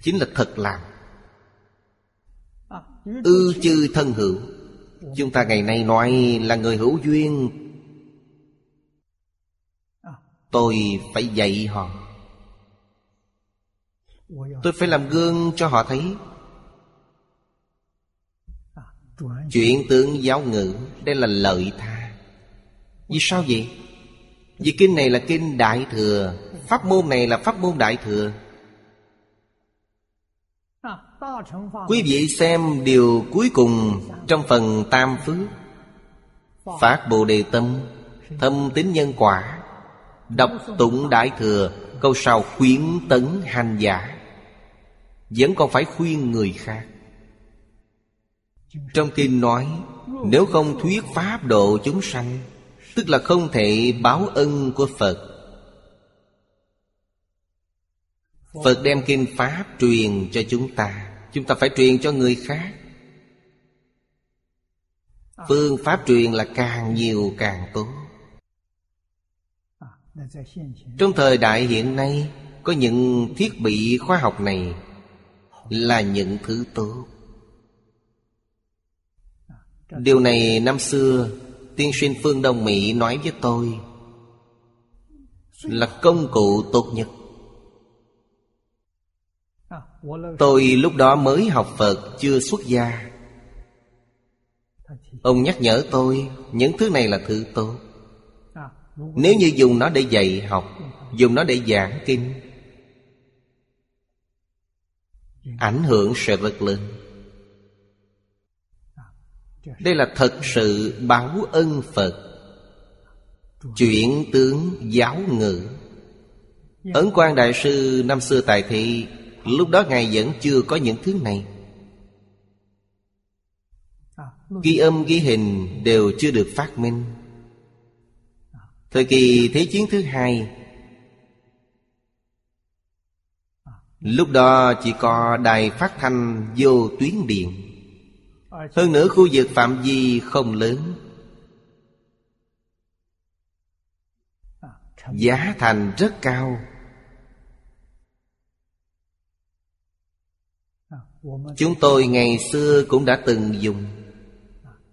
Chính là thật làm. Ư chư thân hữu. Chúng ta ngày nay nói là người hữu duyên. Tôi phải dạy họ. Tôi phải làm gương cho họ thấy. Chuyện tướng giáo ngữ, Đây là lợi tha. Vì sao vậy? Vì kinh này là kinh Đại Thừa, Pháp môn này là pháp môn Đại Thừa. Quý vị xem điều cuối cùng Trong phần Tam Phước. Phát Bồ Đề Tâm, Thâm tín nhân quả, Đọc tụng Đại Thừa, Câu sau khuyến tấn hành giả. Vẫn còn phải khuyên người khác. Trong kinh nói, Nếu không thuyết pháp độ chúng sanh, Tức là không thể báo ân của Phật. Phật đem kinh Pháp truyền cho chúng ta. Chúng ta phải truyền cho người khác. Phương pháp truyền là càng nhiều càng tốt. Trong thời đại hiện nay, Có những thiết bị khoa học này Là những thứ tốt. Điều này năm xưa, Tiên sinh Phương Đông Mỹ nói với tôi Là công cụ tốt nhất. Tôi lúc đó mới học Phật, chưa xuất gia. Ông nhắc nhở tôi, Những thứ này là thứ tốt. Nếu như dùng nó để dạy học, Dùng nó để giảng kinh, Ảnh hưởng sẽ rất lớn Đây là thật sự báo ân Phật. Chuyển tướng giáo ngữ. Ấn quan Đại Sư năm xưa tại thị Lúc đó Ngài vẫn chưa có những thứ này. Ghi âm, ghi hình đều chưa được phát minh. Thời kỳ Thế chiến thứ hai, Lúc đó chỉ có đài phát thanh vô tuyến điện. Hơn nữa khu vực phạm vi không lớn. Giá thành rất cao. Chúng tôi ngày xưa cũng đã từng dùng.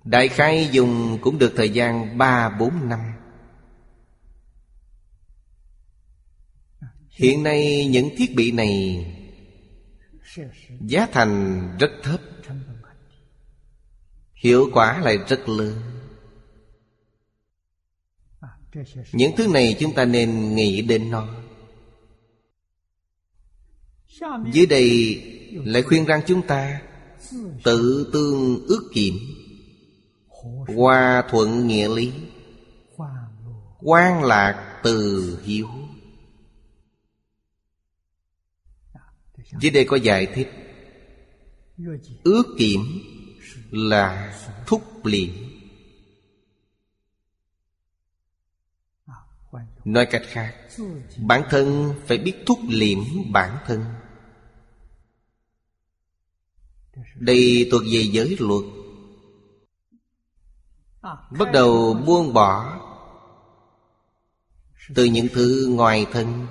Đại khai dùng cũng được thời gian ba, bốn năm. Hiện nay những thiết bị này Giá thành rất thấp. Hiệu quả lại rất lớn. Những thứ này chúng ta nên nghĩ đến nó. Dưới đây lại khuyên rằng chúng ta Tự tương ước kiểm Hòa thuận nghĩa lý. Quan lạc từ hiếu. Dưới đây có giải thích. Ước kiểm là thúc liệm, Nói cách khác Bản thân phải biết thúc liệm bản thân. Đây thuộc về giới luật. Bắt đầu buông bỏ Từ những thứ ngoài thân.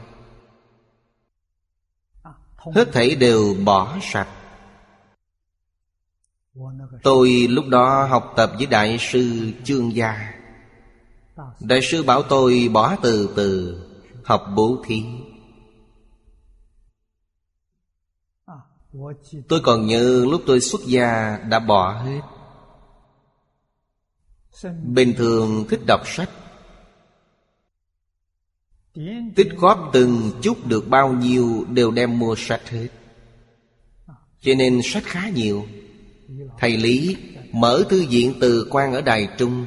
Hết thảy đều bỏ sạch. Tôi lúc đó học tập với Đại sư trương Gia. Đại sư bảo tôi bỏ từ từ, Học bố thí. Tôi còn nhớ lúc tôi xuất gia đã bỏ hết. Bình thường thích đọc sách. Tích góp từng chút được bao nhiêu Đều đem mua sách hết. Cho nên sách khá nhiều. Thầy Lý mở thư viện từ quan ở Đài Trung.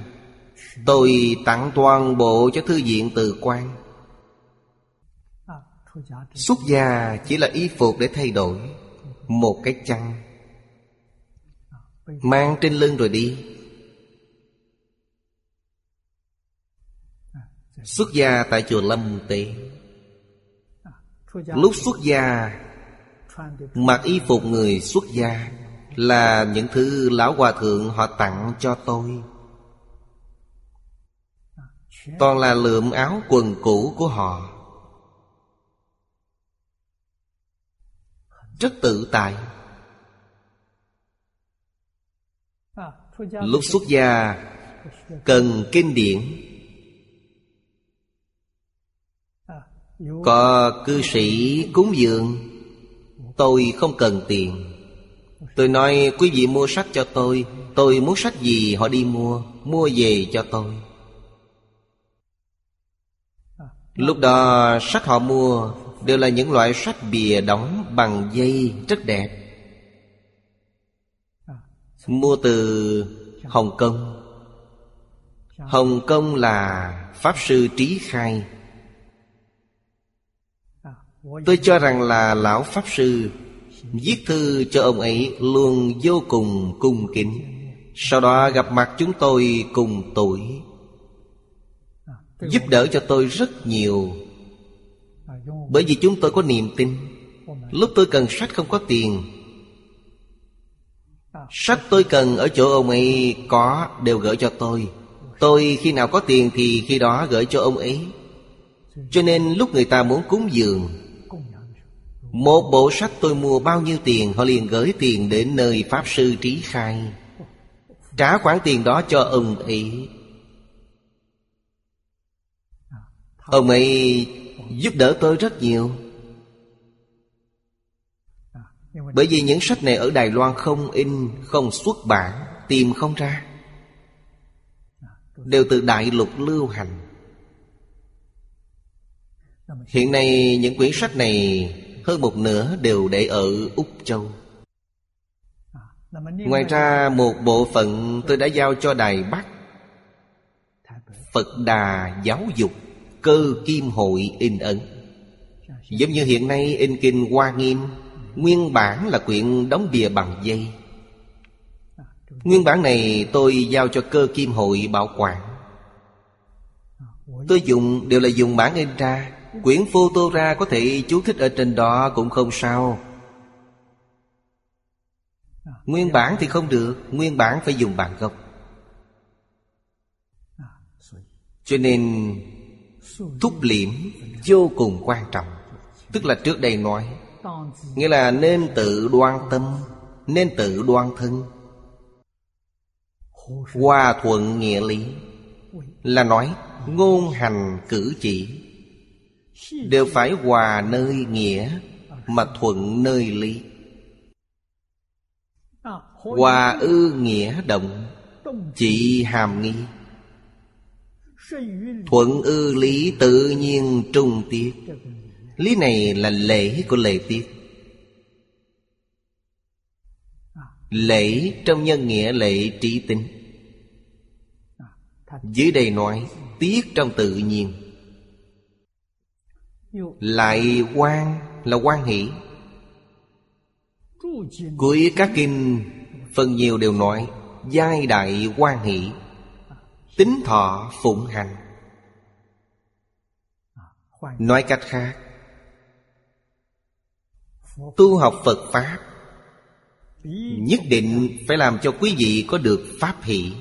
Tôi tặng toàn bộ cho thư viện từ quan. Xuất gia chỉ là y phục để thay đổi. Một cái chăn. Mang trên lưng rồi đi. Xuất gia tại chùa Lâm Tế Lúc xuất gia, Mặc y phục người xuất gia Là những thứ Lão Hòa Thượng họ tặng cho tôi. Toàn là lượm áo quần cũ của họ. Rất tự tại. Lúc xuất gia, Cần kinh điển. Có cư sĩ cúng dường, Tôi không cần tiền. Tôi nói, quý vị mua sách cho tôi Tôi muốn sách gì họ đi mua Mua về cho tôi. Lúc đó, sách họ mua Đều là những loại sách bìa đóng bằng dây rất đẹp. Mua từ Hồng Kông. Hồng Kông là Pháp Sư Trí Khai. Tôi cho rằng là Lão Pháp Sư Viết thư cho ông ấy luôn vô cùng cung kính. Sau đó gặp mặt chúng tôi cùng tuổi, Giúp đỡ cho tôi rất nhiều. Bởi vì chúng tôi có niềm tin. Lúc tôi cần sách không có tiền. Sách tôi cần ở chỗ ông ấy có đều gửi cho tôi. Tôi khi nào có tiền thì khi đó gửi cho ông ấy. Cho nên lúc người ta muốn cúng dường, Một bộ sách tôi mua bao nhiêu tiền, Họ liền gửi tiền đến nơi Pháp Sư Trí Khai. Trả khoản tiền đó cho ông ấy. Ông ấy giúp đỡ tôi rất nhiều. Bởi vì những sách này ở Đài Loan không in, không xuất bản Tìm không ra. Đều từ đại lục lưu hành. Hiện nay những quyển sách này Hơn một nửa đều để ở Úc Châu. Ngoài ra một bộ phận tôi đã giao cho Đài Bắc Phật Đà Giáo dục. Cơ Kim Hội in ấn. Giống như hiện nay in kinh Hoa Nghiêm, Nguyên bản là quyển đóng bìa bằng dây. Nguyên bản này tôi giao cho cơ kim hội bảo quản. Tôi dùng, đều là dùng bản in ra. Quyển photo ra có thể chú thích ở trên đó cũng không sao. Nguyên bản thì không được, Nguyên bản phải dùng bản gốc. Cho nên Thúc liễm vô cùng quan trọng. Tức là trước đây nói, Nghĩa là nên tự đoan tâm, Nên tự đoan thân. Hòa thuận nghĩa lý Là nói ngôn hành cử chỉ. Đều phải hòa nơi nghĩa Mà thuận nơi lý. Hòa ư nghĩa động, Chỉ hàm nghi. Thuận ư lý tự nhiên trung tiết. Lý này là lễ của lễ tiết. Lễ trong nhân nghĩa lễ trí tính. Dưới đây nói, Tiết trong tự nhiên. Lại quan là quan hỷ. Cuối các kinh, Phần nhiều đều nói, Giai đại quan hỷ. Tính thọ phụng hành. Nói cách khác, Tu học Phật Pháp Nhất định phải làm cho quý vị có được Pháp hỷ.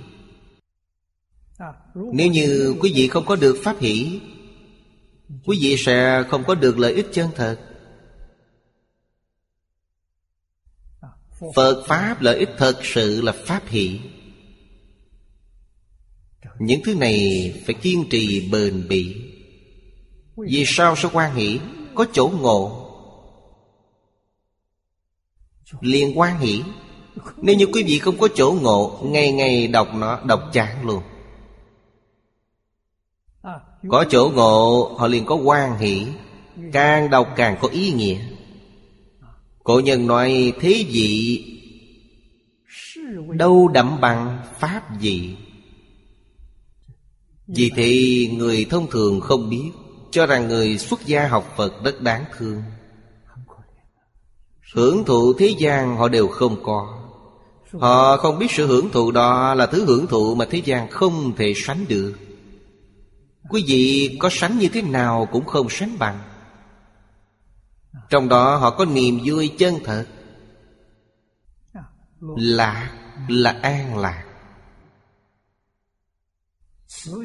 Nếu như quý vị không có được Pháp hỷ, Quý vị sẽ không có được lợi ích chân thật. Phật Pháp lợi ích thật sự là Pháp hỷ. Những thứ này phải kiên trì bền bỉ. Vì sao sẽ quan hỷ Có chỗ ngộ? Liền quan hỷ, Nếu như quý vị không có chỗ ngộ, Ngày ngày đọc nó, đọc chán luôn. Có chỗ ngộ, họ liền có quan hỷ. Càng đọc càng có ý nghĩa. Cổ nhân nói, thế vị Đâu đậm bằng pháp gì? Vì thế, người thông thường không biết, Cho rằng người xuất gia học Phật rất đáng thương. Hưởng thụ thế gian họ đều không có. Họ không biết sự hưởng thụ đó là thứ hưởng thụ mà thế gian không thể sánh được. Quý vị có sánh như thế nào cũng không sánh bằng. Trong đó họ có niềm vui chân thật. Lạc là an lạc.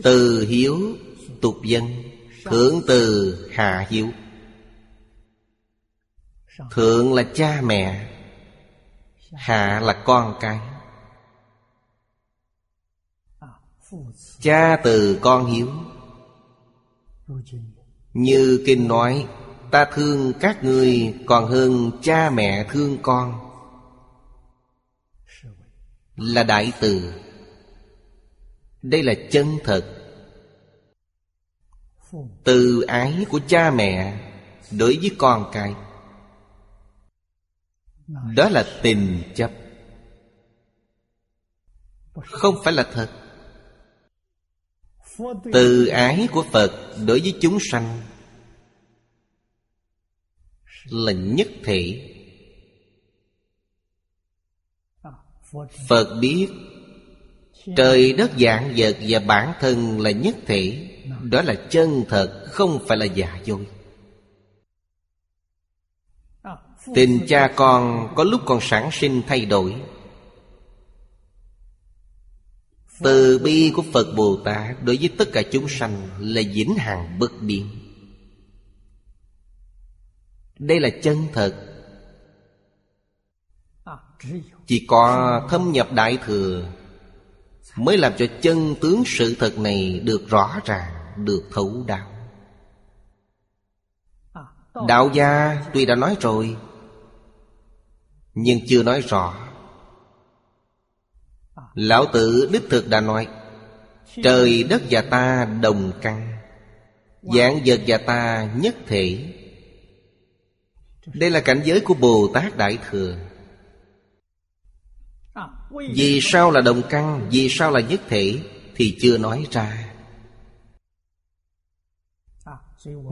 Từ hiếu tục dân Thượng từ hạ hiếu. Thượng là cha mẹ, Hạ là con cái. Cha từ con hiếu. Như kinh nói, Ta thương các ngươi còn hơn cha mẹ thương con. Là đại từ. Đây là chân thật. Từ ái của cha mẹ Đối với con cái. Đó là tình chấp. Không phải là thật. Từ ái của phật đối với chúng sanh là nhất thể. Phật biết trời đất dạng vật và bản thân là nhất thể. Đó là chân thật, không phải là giả dối. Tình cha con có lúc còn sản sinh thay đổi. Từ bi của Phật Bồ Tát Đối với tất cả chúng sanh Là vĩnh hằng bất biến. Đây là chân thật. Chỉ có thâm nhập Đại Thừa Mới làm cho chân tướng sự thật này Được rõ ràng, Được thấu đạo Đạo gia tuy đã nói rồi, nhưng chưa nói rõ. Lão tử đích thực đã nói, Trời đất và ta đồng căn Dạng vật và ta nhất thể. Đây là cảnh giới của Bồ Tát Đại Thừa. Vì sao là đồng căn Vì sao là nhất thể Thì chưa nói ra.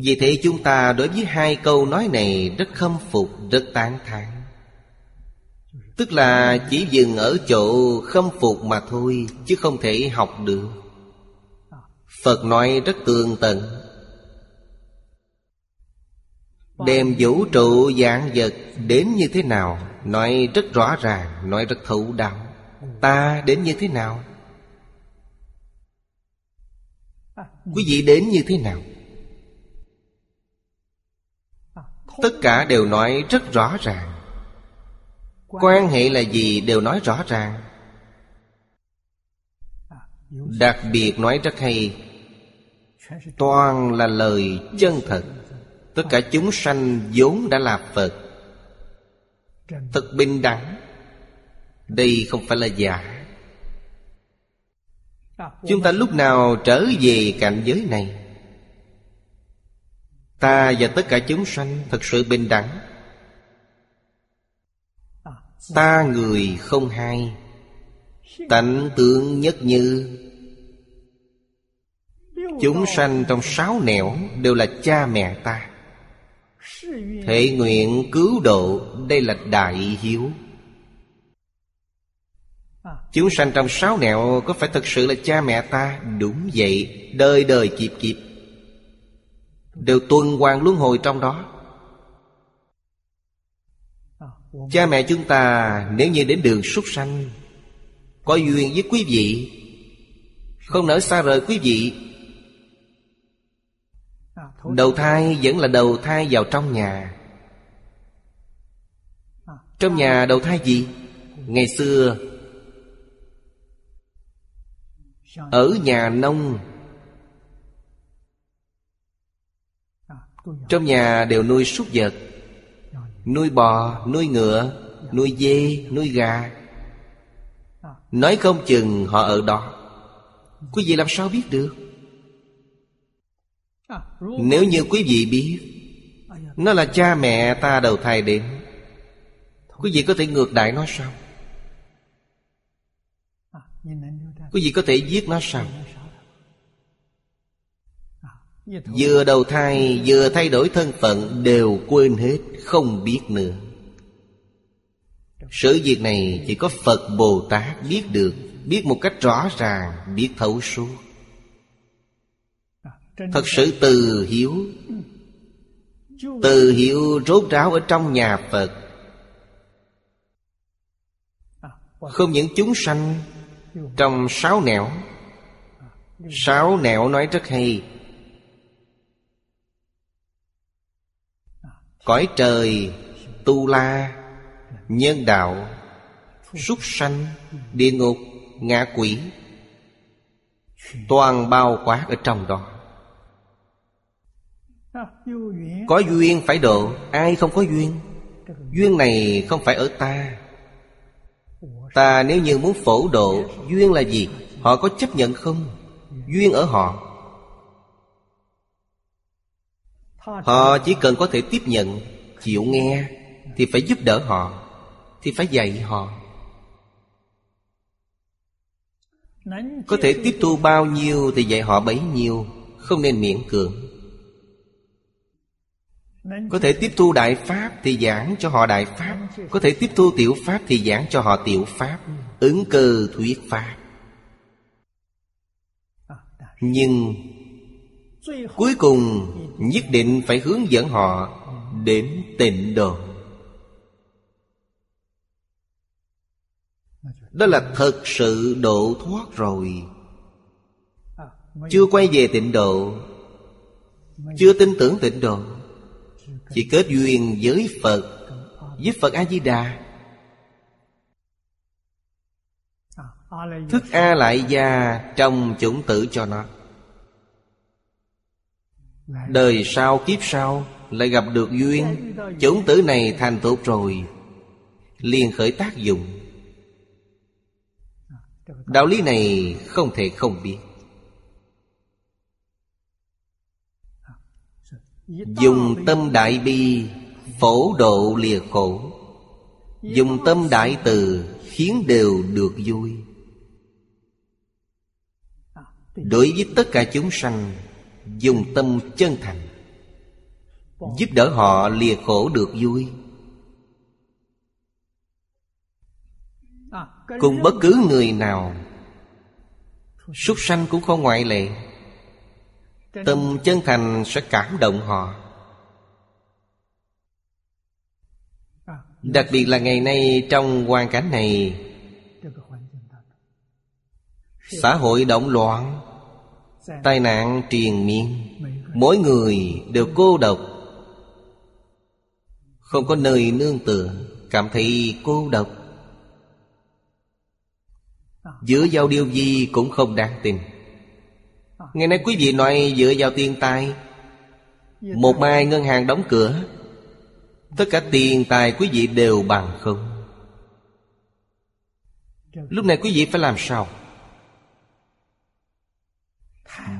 Vì thế chúng ta đối với hai câu nói này Rất khâm phục, rất tán thán. Tức là chỉ dừng ở chỗ khâm phục mà thôi Chứ không thể học được. Phật nói rất tường tận. Đem vũ trụ dạng vật đến như thế nào Nói rất rõ ràng Nói rất thấu đáo. Ta đến như thế nào? Quý vị đến như thế nào? Tất cả đều nói rất rõ ràng. Quan hệ là gì đều nói rõ ràng. Đặc biệt nói rất hay. Toàn là lời chân thật. Tất cả chúng sanh vốn đã là Phật. Thật bình đẳng. Đây không phải là giả. Chúng ta lúc nào trở về cảnh giới này? Ta và tất cả chúng sanh thật sự bình đẳng. Ta người không hai, Tánh tượng nhất như. Chúng sanh trong sáu nẻo Đều là cha mẹ ta. Thể nguyện cứu độ, Đây là đại hiếu. Chúng sanh trong sáu nẻo Có phải thật sự là cha mẹ ta? Đúng vậy Đời đời kịp kịp Đều tuần hoàn luân hồi trong đó. Cha mẹ chúng ta nếu như đến đường súc sanh Có duyên với quý vị. Không nỡ xa rời quý vị. Đầu thai vẫn là đầu thai vào trong nhà. Trong nhà đầu thai gì? Ngày xưa ở nhà nông. Trong nhà đều nuôi súc vật. Nuôi bò, nuôi ngựa Nuôi dê, nuôi gà. Nói không chừng họ ở đó. Quý vị làm sao biết được? Nếu như quý vị biết Nó là cha mẹ ta đầu thai đến. Quý vị có thể ngược đại nó sao? Quý vị có thể giết nó sao Vừa đầu thai vừa thay đổi thân phận Đều quên hết không biết nữa. Sự việc này chỉ có Phật Bồ Tát biết được Biết một cách rõ ràng Biết thấu suốt. Thật sự từ hiếu Từ hiếu rốt ráo ở trong nhà Phật. Không những chúng sanh trong sáu nẻo. Sáu nẻo nói rất hay. Cõi trời, Tu La, Nhân đạo, Súc sanh, Địa ngục, Ngạ quỷ, Toàn bao quát ở trong đó. Có duyên phải độ, Ai không có duyên? Duyên này không phải ở ta. Ta nếu như muốn phổ độ, Duyên là gì? Họ có chấp nhận không? Duyên ở họ. Họ chỉ cần có thể tiếp nhận, Chịu nghe, Thì phải giúp đỡ họ, Thì phải dạy họ. Có thể tiếp thu bao nhiêu Thì dạy họ bấy nhiêu, Không nên miễn cưỡng. Có thể tiếp thu đại pháp Thì giảng cho họ đại pháp. Có thể tiếp thu tiểu pháp Thì giảng cho họ tiểu pháp. Ứng cơ thuyết pháp. Nhưng Cuối cùng nhất định phải hướng dẫn họ Đến tịnh độ. Đó là thật sự độ thoát rồi. Chưa quay về tịnh độ, Chưa tin tưởng tịnh độ. Chỉ kết duyên với Phật Với Phật A-di-đà. Thức A lại gia trong chủng tử cho nó. Đời sau kiếp sau Lại gặp được duyên, Chủng tử này thành tốt rồi, liền khởi tác dụng. Đạo lý này không thể không biết. Dùng tâm đại bi Phổ độ lìa khổ. Dùng tâm đại từ Khiến đều được vui. Đối với tất cả chúng sanh Dùng tâm chân thành Giúp đỡ họ lìa khổ được vui. Cùng bất cứ người nào Súc sanh cũng không ngoại lệ Tâm chân thành sẽ cảm động họ. Đặc biệt là ngày nay trong hoàn cảnh này, Xã hội động loạn, Tai nạn triền miên, Mỗi người đều cô độc, Không có nơi nương tựa, Cảm thấy cô độc. Giữa giao điều gì cũng không đáng tin. Ngày nay quý vị nói dựa vào tiền tài. Một mai ngân hàng đóng cửa. Tất cả tiền tài quý vị đều bằng không. Lúc này quý vị phải làm sao?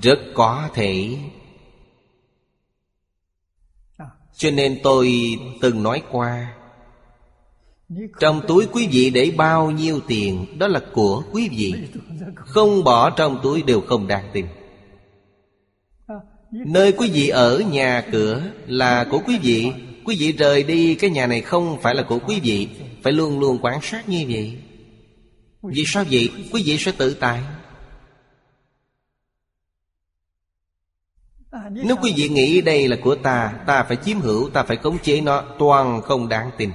Rất có thể. Cho nên tôi từng nói qua, Trong túi quý vị để bao nhiêu tiền, Đó là của quý vị. Không bỏ trong túi đều không đáng tiền Nơi quý vị ở nhà cửa là của quý vị Quý vị rời đi cái nhà này không phải là của quý vị Phải luôn luôn quan sát như vậy Vì sao vậy? Quý vị sẽ tự tại Nếu quý vị nghĩ đây là của ta Ta phải chiếm hữu, ta phải khống chế nó Toàn không đáng tin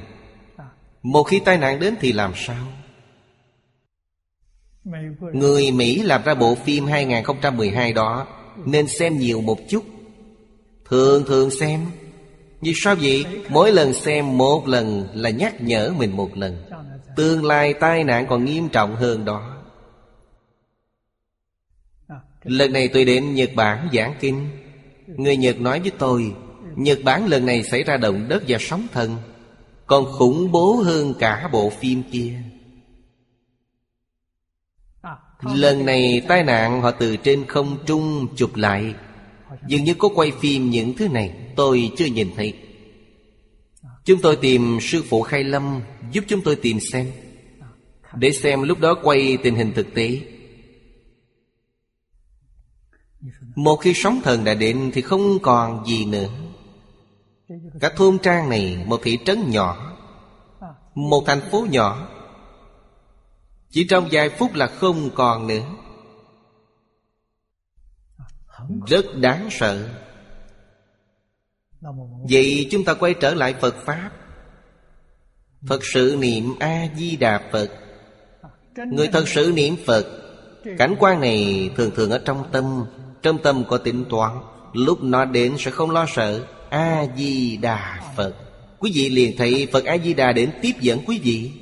Một khi tai nạn đến thì làm sao? Người Mỹ làm ra bộ phim 2012 đó nên xem nhiều một chút. Thường thường xem. Vì sao vậy? Mỗi lần xem một lần là nhắc nhở mình một lần. Tương lai tai nạn còn nghiêm trọng hơn đó. Lần này tôi đến Nhật Bản giảng kinh. Người Nhật nói với tôi, Nhật Bản lần này xảy ra động đất và sóng thần, Còn khủng bố hơn cả bộ phim kia. Lần này tai nạn họ từ trên không trung chụp lại. Dường như có quay phim những thứ này Tôi chưa nhìn thấy. Chúng tôi tìm sư phụ Khai Lâm Giúp chúng tôi tìm xem. Để xem lúc đó quay tình hình thực tế. Một khi sóng thần đã đến Thì không còn gì nữa. Cả thôn trang này Một thị trấn nhỏ Một thành phố nhỏ chỉ trong vài phút là không còn nữa. Rất đáng sợ. Vậy chúng ta quay trở lại Phật Pháp. Phật sự niệm A-di-đà Phật. Người thật sự niệm Phật, Cảnh quan này thường thường ở trong tâm Trong tâm có tính toán. Lúc nó đến sẽ không lo sợ. A-di-đà Phật. Quý vị liền thấy Phật A-di-đà đến tiếp dẫn quý vị.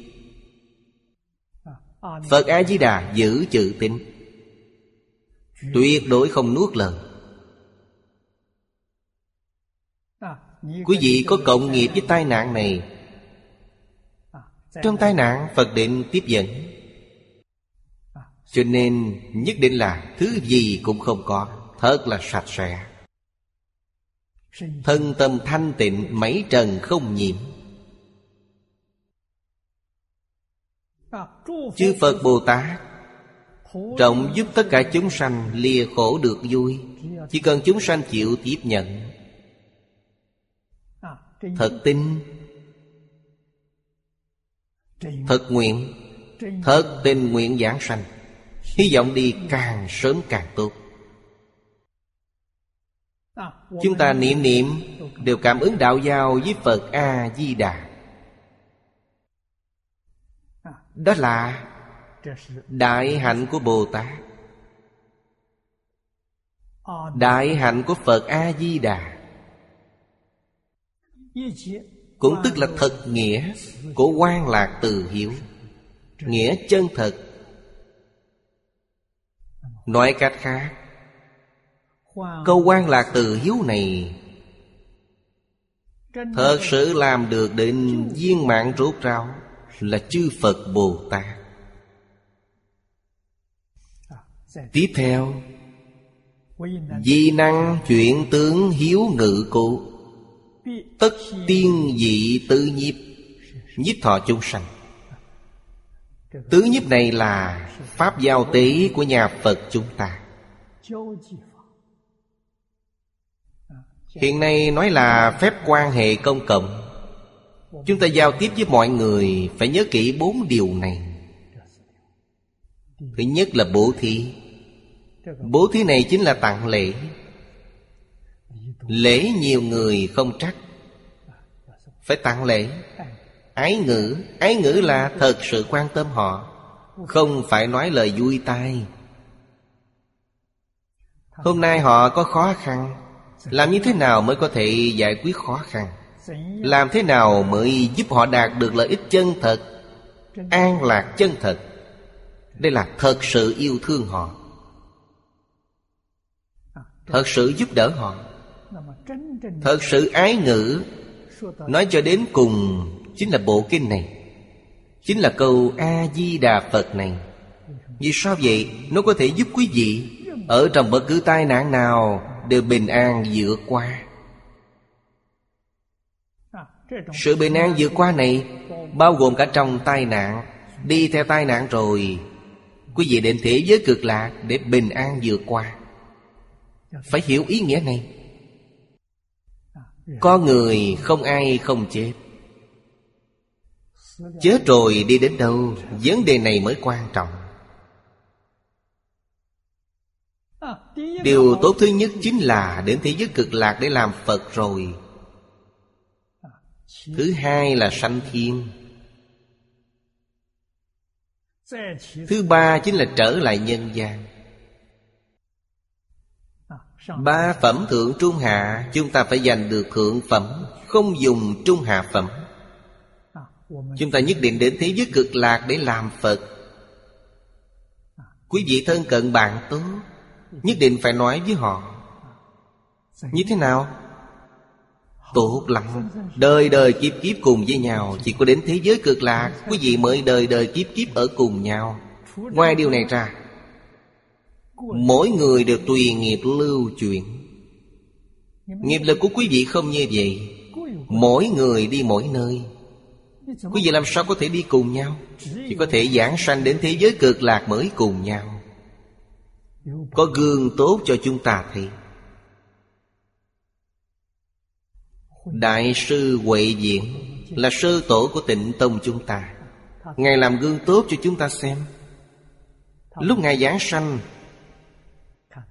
Phật A-di-đà giữ chữ tín. Tuyệt đối không nuốt lời. Quý vị có cộng nghiệp với tai nạn này. Trong tai nạn, Phật định tiếp dẫn. Cho nên, nhất định là thứ gì cũng không có, Thật là sạch sẽ. Thân tâm thanh tịnh, mấy trần không nhiễm. Chư Phật Bồ Tát Trọng giúp tất cả chúng sanh lìa khổ được vui. Chỉ cần chúng sanh chịu tiếp nhận. Thật tin. Thật nguyện. Thật tình nguyện giảng sanh. Hy vọng đi càng sớm càng tốt. Chúng ta niệm niệm, Đều cảm ứng đạo giao với Phật A-di-đà Đó là Đại hạnh của Bồ Tát. Đại hạnh của Phật A-di-đà. Cũng tức là thật nghĩa của quan lạc từ hiếu, nghĩa chân thật. Nói cách khác, câu quan lạc từ hiếu này thật sự làm được định viên mạng rốt ráo là chư phật bồ tát. Tiếp theo, di năng chuyển tướng hiếu ngự cụ. Tất tiên dị tư nhiếp Nhiếp thọ chúng sanh. Tứ nhiếp này là Pháp giao tế của nhà Phật chúng ta. Hiện nay nói là phép quan hệ công cộng. Chúng ta giao tiếp với mọi người, Phải nhớ kỹ bốn điều này. Thứ nhất là bố thí. Bố thí này chính là tặng lễ. Lễ nhiều người không trách Phải tặng lễ. Ái ngữ. Ái ngữ là thật sự quan tâm họ. Không phải nói lời vui tai. Hôm nay họ có khó khăn. Làm như thế nào mới có thể giải quyết khó khăn? làm thế nào mới giúp họ đạt được lợi ích chân thật, an lạc chân thật? Đây là thật sự yêu thương họ, thật sự giúp đỡ họ, thật sự ái ngữ. Nói cho đến cùng, chính là bộ kinh này, chính là câu a di đà phật này. Vì sao vậy? Nó có thể giúp quý vị ở trong bất cứ tai nạn nào đều bình an vượt qua. Sự bình an vượt qua này Bao gồm cả trong tai nạn. Đi theo tai nạn rồi, Quý vị đến thế giới cực lạc Để bình an vượt qua. Phải hiểu ý nghĩa này. Có người không ai không chết. Chết rồi đi đến đâu, Vấn đề này mới quan trọng. Điều tốt thứ nhất chính là Đến thế giới cực lạc để làm Phật rồi. Thứ hai là sanh thiên. Thứ ba chính là trở lại nhân gian. Ba phẩm thượng trung hạ, Chúng ta phải giành được thượng phẩm, Không dùng trung hạ phẩm. Chúng ta nhất định đến thế giới cực lạc để làm Phật. Quý vị thân cận bạn tốt, Nhất định phải nói với họ. Như thế nào? Tốt lắm. Đời đời kiếp kiếp cùng với nhau. Chỉ có đến thế giới cực lạc, Quý vị mới đời đời kiếp kiếp ở cùng nhau. Ngoài điều này ra, Mỗi người đều tùy nghiệp lưu chuyển Nghiệp lực của quý vị không như vậy. Mỗi người đi mỗi nơi. Quý vị làm sao có thể đi cùng nhau? Chỉ có thể giảng sanh đến thế giới cực lạc mới cùng nhau. Có gương tốt cho chúng ta thấy Đại sư Huệ Diện Là sư tổ của tịnh tông chúng ta. Ngài làm gương tốt cho chúng ta xem. Lúc Ngài giảng sanh,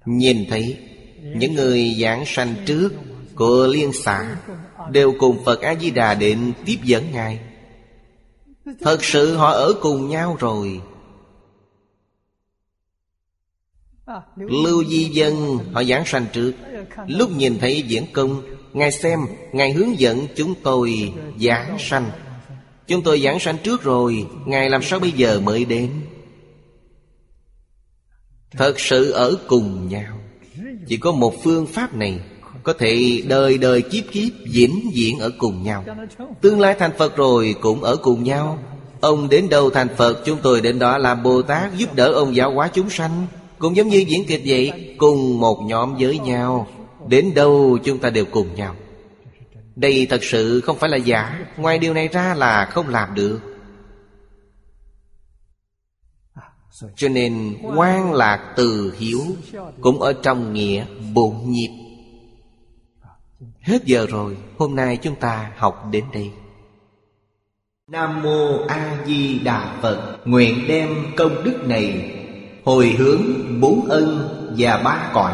Nhìn thấy Những người giảng sanh trước Của liên xã Đều cùng Phật A-di-đà định tiếp dẫn Ngài. Thật sự họ ở cùng nhau rồi. Lưu Di Dân, họ giảng sanh trước. Lúc nhìn thấy diễn công Ngài xem, Ngài hướng dẫn chúng tôi giảng sanh. Chúng tôi giảng sanh trước rồi, Ngài làm sao bây giờ mới đến? Thật sự ở cùng nhau. Chỉ có một phương pháp này Có thể đời đời kiếp kiếp diễn diễn ở cùng nhau. Tương lai thành Phật rồi cũng ở cùng nhau. Ông đến đâu thành Phật, Chúng tôi đến đó làm Bồ Tát Giúp đỡ ông giáo hóa chúng sanh. Cũng giống như diễn kịch vậy, Cùng một nhóm với nhau. Đến đâu chúng ta đều cùng nhau. Đây thật sự không phải là giả. Ngoài điều này ra là không làm được. Cho nên quan lạc từ hiếu Cũng ở trong nghĩa bổn nhịp Hết giờ rồi, Hôm nay chúng ta học đến đây. Nam Mô A Di Đà Phật, Nguyện đem công đức này Hồi hướng bốn ân và ba cõi.